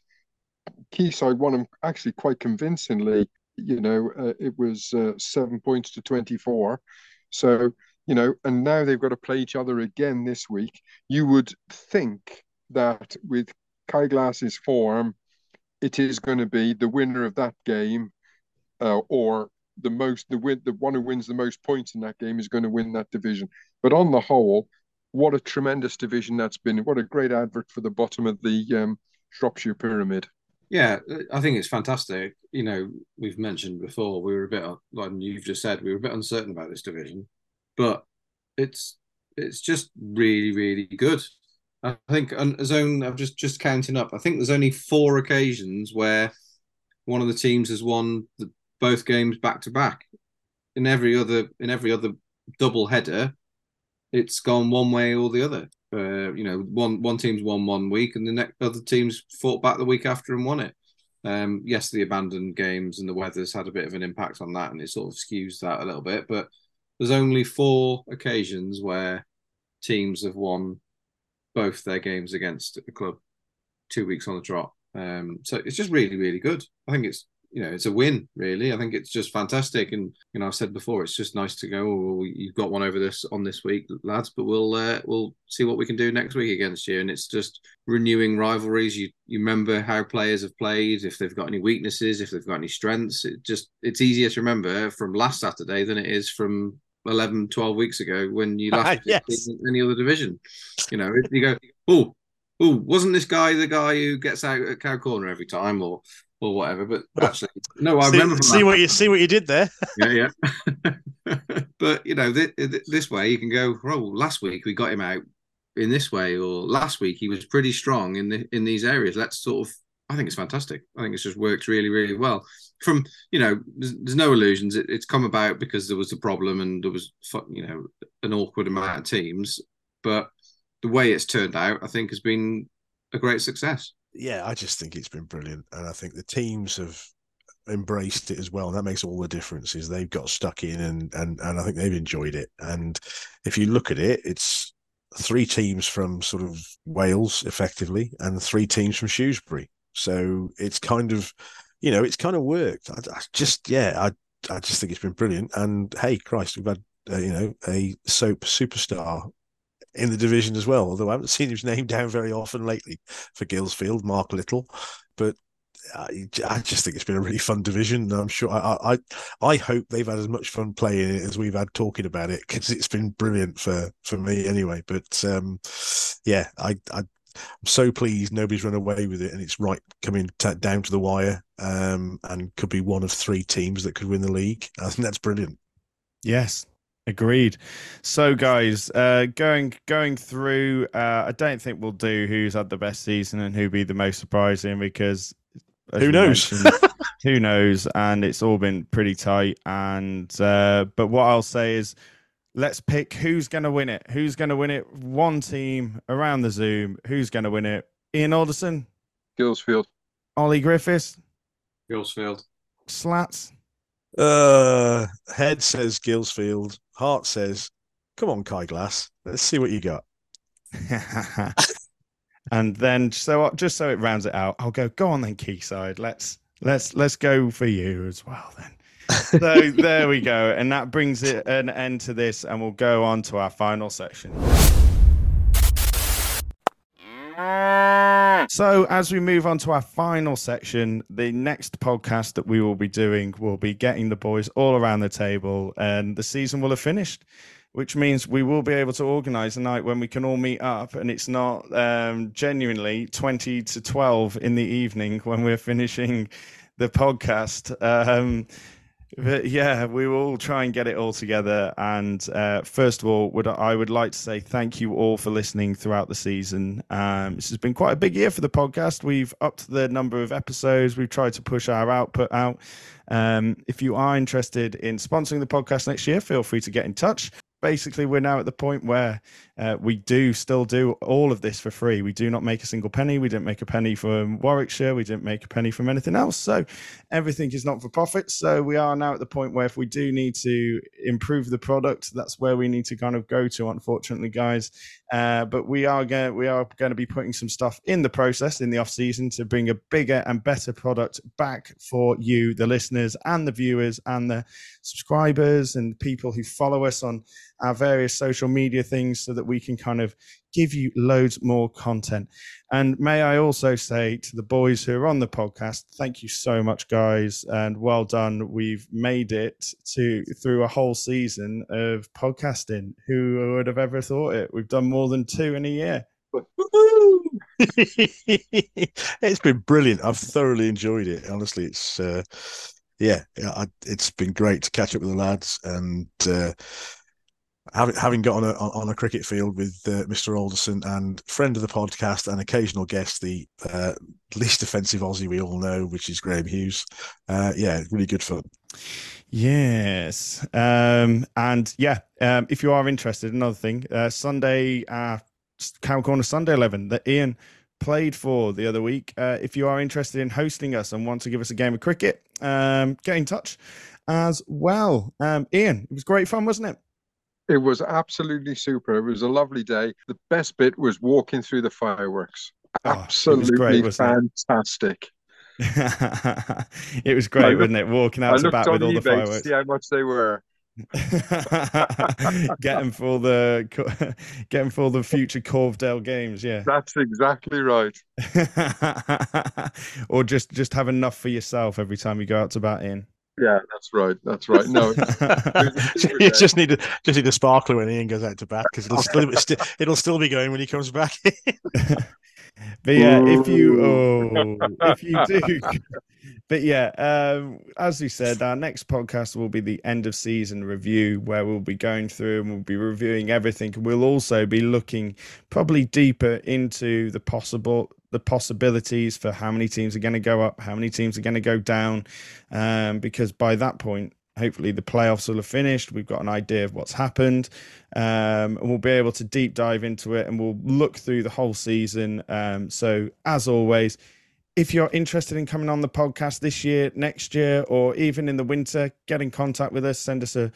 Quayside won them actually quite convincingly. You know, uh, it was uh, seven points to 24. So, you know, and now they've got to play each other again this week. You would think that with Kai Glass's form, it is going to be the winner of that game uh, or the most, the win, the one who wins the most points in that game is going to win that division. But on the whole, what a tremendous division that's been. What a great advert for the bottom of the um, Shropshire Pyramid. Yeah, I think it's fantastic. You know, we've mentioned before we were a bit, like you've just said, we were a bit uncertain about this division, but it's it's just really, really good. I think on zone. I'm just just counting up. I think there's only four occasions where one of the teams has won the, both games back to back. In every other in every other double header, it's gone one way or the other. Uh, you know, one one team's won one week, and the next other teams fought back the week after and won it. Um, yes, the abandoned games and the weather's had a bit of an impact on that, and it sort of skews that a little bit. But there's only four occasions where teams have won both their games against a club two weeks on the trot. Um, so it's just really, really good. I think it's you know it's a win really. I think it's just fantastic, and you know I've said before it's just nice to go. Oh, you've got one over this on this week, lads, but we'll uh, we'll see what we can do next week against you. And it's just renewing rivalries. You you remember how players have played, if they've got any weaknesses, if they've got any strengths. It just it's easier to remember from last Saturday than it is from 11, 12 weeks ago when you ah, last Yes. in any other division. You know, you go, oh, oh, wasn't this guy the guy who gets out at cow corner every time or or whatever? But actually, no, I see, remember. see what you see what you did there. (laughs) yeah, yeah. (laughs) but you know, th- th- this way you can go. Oh, last week we got him out in this way, or last week he was pretty strong in the in these areas. Let's sort of. I think it's fantastic. I think it's just worked really, really well. From you know, there's, there's no illusions. It, it's come about because there was a problem and there was you know an awkward amount of teams, but the way it's turned out, I think, has been a great success. Yeah, I just think it's been brilliant, and I think the teams have embraced it as well. And that makes all the difference. Is they've got stuck in, and and and I think they've enjoyed it. And if you look at it, it's three teams from sort of Wales, effectively, and three teams from Shrewsbury. So it's kind of, you know, it's kind of worked. I, I just, yeah, I I just think it's been brilliant. And hey, Christ, we've had uh, you know a soap superstar in the division as well. Although I haven't seen his name (laughs) down very often lately for Guilsfield, Mark Little, but I, I just think it's been a really fun division. I'm sure I, I I hope they've had as much fun playing it as we've had talking about it because it's been brilliant for for me anyway. But um, yeah, I, I I'm so pleased nobody's run away with it, and it's right coming t- down to the wire, um, and could be one of three teams that could win the league. (laughs) I think that's brilliant. Yes, agreed. So, guys, uh, going going through, uh, I don't think we'll do who's had the best season and who be the most surprising because Who knows? who knows? And it's all been pretty tight. And uh, but what I'll say is, let's pick who's going to win it. Who's going to win it? One team around the Zoom. Who's going to win it? Ian Alderson, Guilsfield. Ollie Griffiths, Guilsfield. Slats. Uh, head says Guilsfield. Heart says, "Come on, Kai Glass. Let's see what you got." (laughs) and then so just so it rounds it out, I'll go. Go on then, Quayside. Let's let's let's go for you as well then. So there we go, and that brings it an end to this, and we'll go on to our final section. So, as we move on to our final section, the next podcast that we will be doing will be getting the boys all around the table, and the season will have finished, which means we will be able to organize a night when we can all meet up, and it's not um, genuinely 20 to 12 in the evening when we're (laughs) finishing the podcast. Um, but yeah, we will try and get it all together. And uh, first of all, would I would like to say thank you all for listening throughout the season. Um, this has been quite a big year for the podcast. We've upped the number of episodes. We've tried to push our output out. Um, if you are interested in sponsoring the podcast next year, feel free to get in touch basically we're now at the point where uh, we do still do all of this for free. We do not make a single penny. We didn't make a penny from Warwickshire. We didn't make a penny from anything else. So everything is not for profit. So we are now at the point where if we do need to improve the product, that's where we need to kind of go to. Unfortunately, guys, uh, but we are going we are going to be putting some stuff in the process in the off season to bring a bigger and better product back for you, the listeners and the viewers and the subscribers and people who follow us on our various social media things so that we can kind of give you loads more content. And may I also say to the boys who are on the podcast, thank you so much, guys, and well done. We've made it to through a whole season of podcasting. Who would have ever thought it? We've done more than two in a year. (laughs) it's been brilliant. I've thoroughly enjoyed it. Honestly, it's uh, yeah, it's been great to catch up with the lads and. Uh, having having got on a on a cricket field with uh, Mr. Alderson and friend of the podcast and occasional guest, the uh, least offensive Aussie we all know, which is Graham Hughes. Uh, yeah, really good fun. Yes, um, and yeah, um, if you are interested, another thing, uh, Sunday, uh, Cow Corner Sunday Eleven that Ian played for the other week. Uh, if you are interested in hosting us and want to give us a game of cricket, um, get in touch as well. Um, Ian, it was great fun, wasn't it? It was absolutely super. It was a lovely day. The best bit was walking through the fireworks. Oh, absolutely great, fantastic. It? it was (laughs) great, looked, wasn't it? Walking out to bat with all the fireworks. see how much they were. (laughs) getting for the (laughs) getting for the future Corvedale games, yeah. That's exactly right. or just just have enough for yourself every time you go out to bat in. Yeah, that's right. That's right. No, (laughs) (laughs) you just need to just need a sparkler when Ian goes out to bat because it'll (laughs) still it'll still be going when he comes back. but yeah, if you oh, if you do, but yeah, um, as we said, our next podcast will be the end of season review where we'll be going through and we'll be reviewing everything. We'll also be looking probably deeper into the possible the possibilities for how many teams are going to go up, how many teams are going to go down, um, because by that point, hopefully the playoffs will have finished. We've got an idea of what's happened, um, and we'll be able to deep dive into it, and we'll look through the whole season. Um, so, as always. If you're interested in coming on the podcast this year, next year, or even in the winter, get in contact with us. Send us a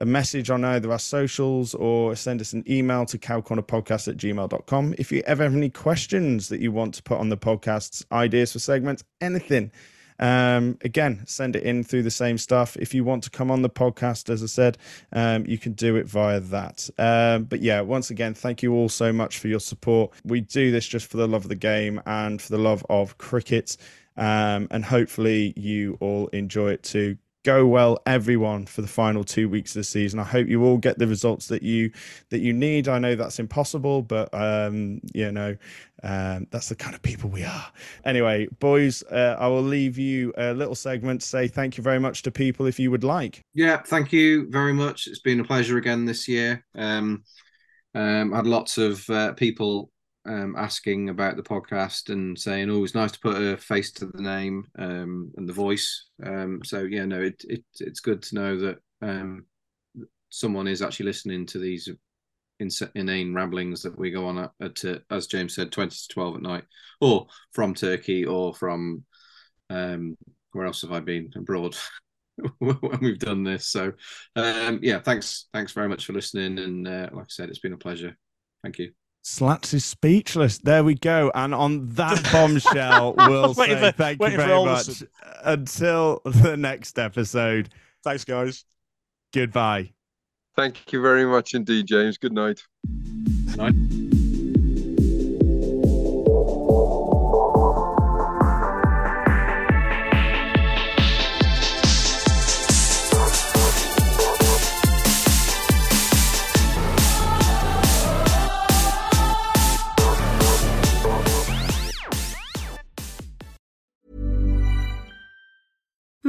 a message on either our socials or send us an email to cowcornerpodcast at gmail.com. If you ever have any questions that you want to put on the podcasts, ideas for segments, anything, um, again, send it in through the same stuff. If you want to come on the podcast, as I said, um, you can do it via that. Um, but yeah, once again, thank you all so much for your support. We do this just for the love of the game and for the love of cricket. Um, and hopefully you all enjoy it too go well everyone for the final two weeks of the season. I hope you all get the results that you that you need. I know that's impossible but um you know um that's the kind of people we are. Anyway boys uh, i will leave you a little segment to say thank you very much to people if you would like. Yeah thank you very much. It's been a pleasure again this year. Um um had lots of uh, people um, asking about the podcast and saying, "Oh, it's nice to put a face to the name um, and the voice." Um, so yeah, no, it, it it's good to know that um, someone is actually listening to these inane ramblings that we go on at, at uh, as James said, twenty to twelve at night, or from Turkey, or from um, where else have I been abroad? (laughs) when we've done this so um, yeah thanks thanks very much for listening and uh, like i said it's been a pleasure thank you Slats is speechless. There we go. And on that bombshell, (laughs) we'll say for- thank you very Alderson. much. Until the next episode, Thanks, guys. goodbye. Thank you very much indeed, James. Good night. Good night.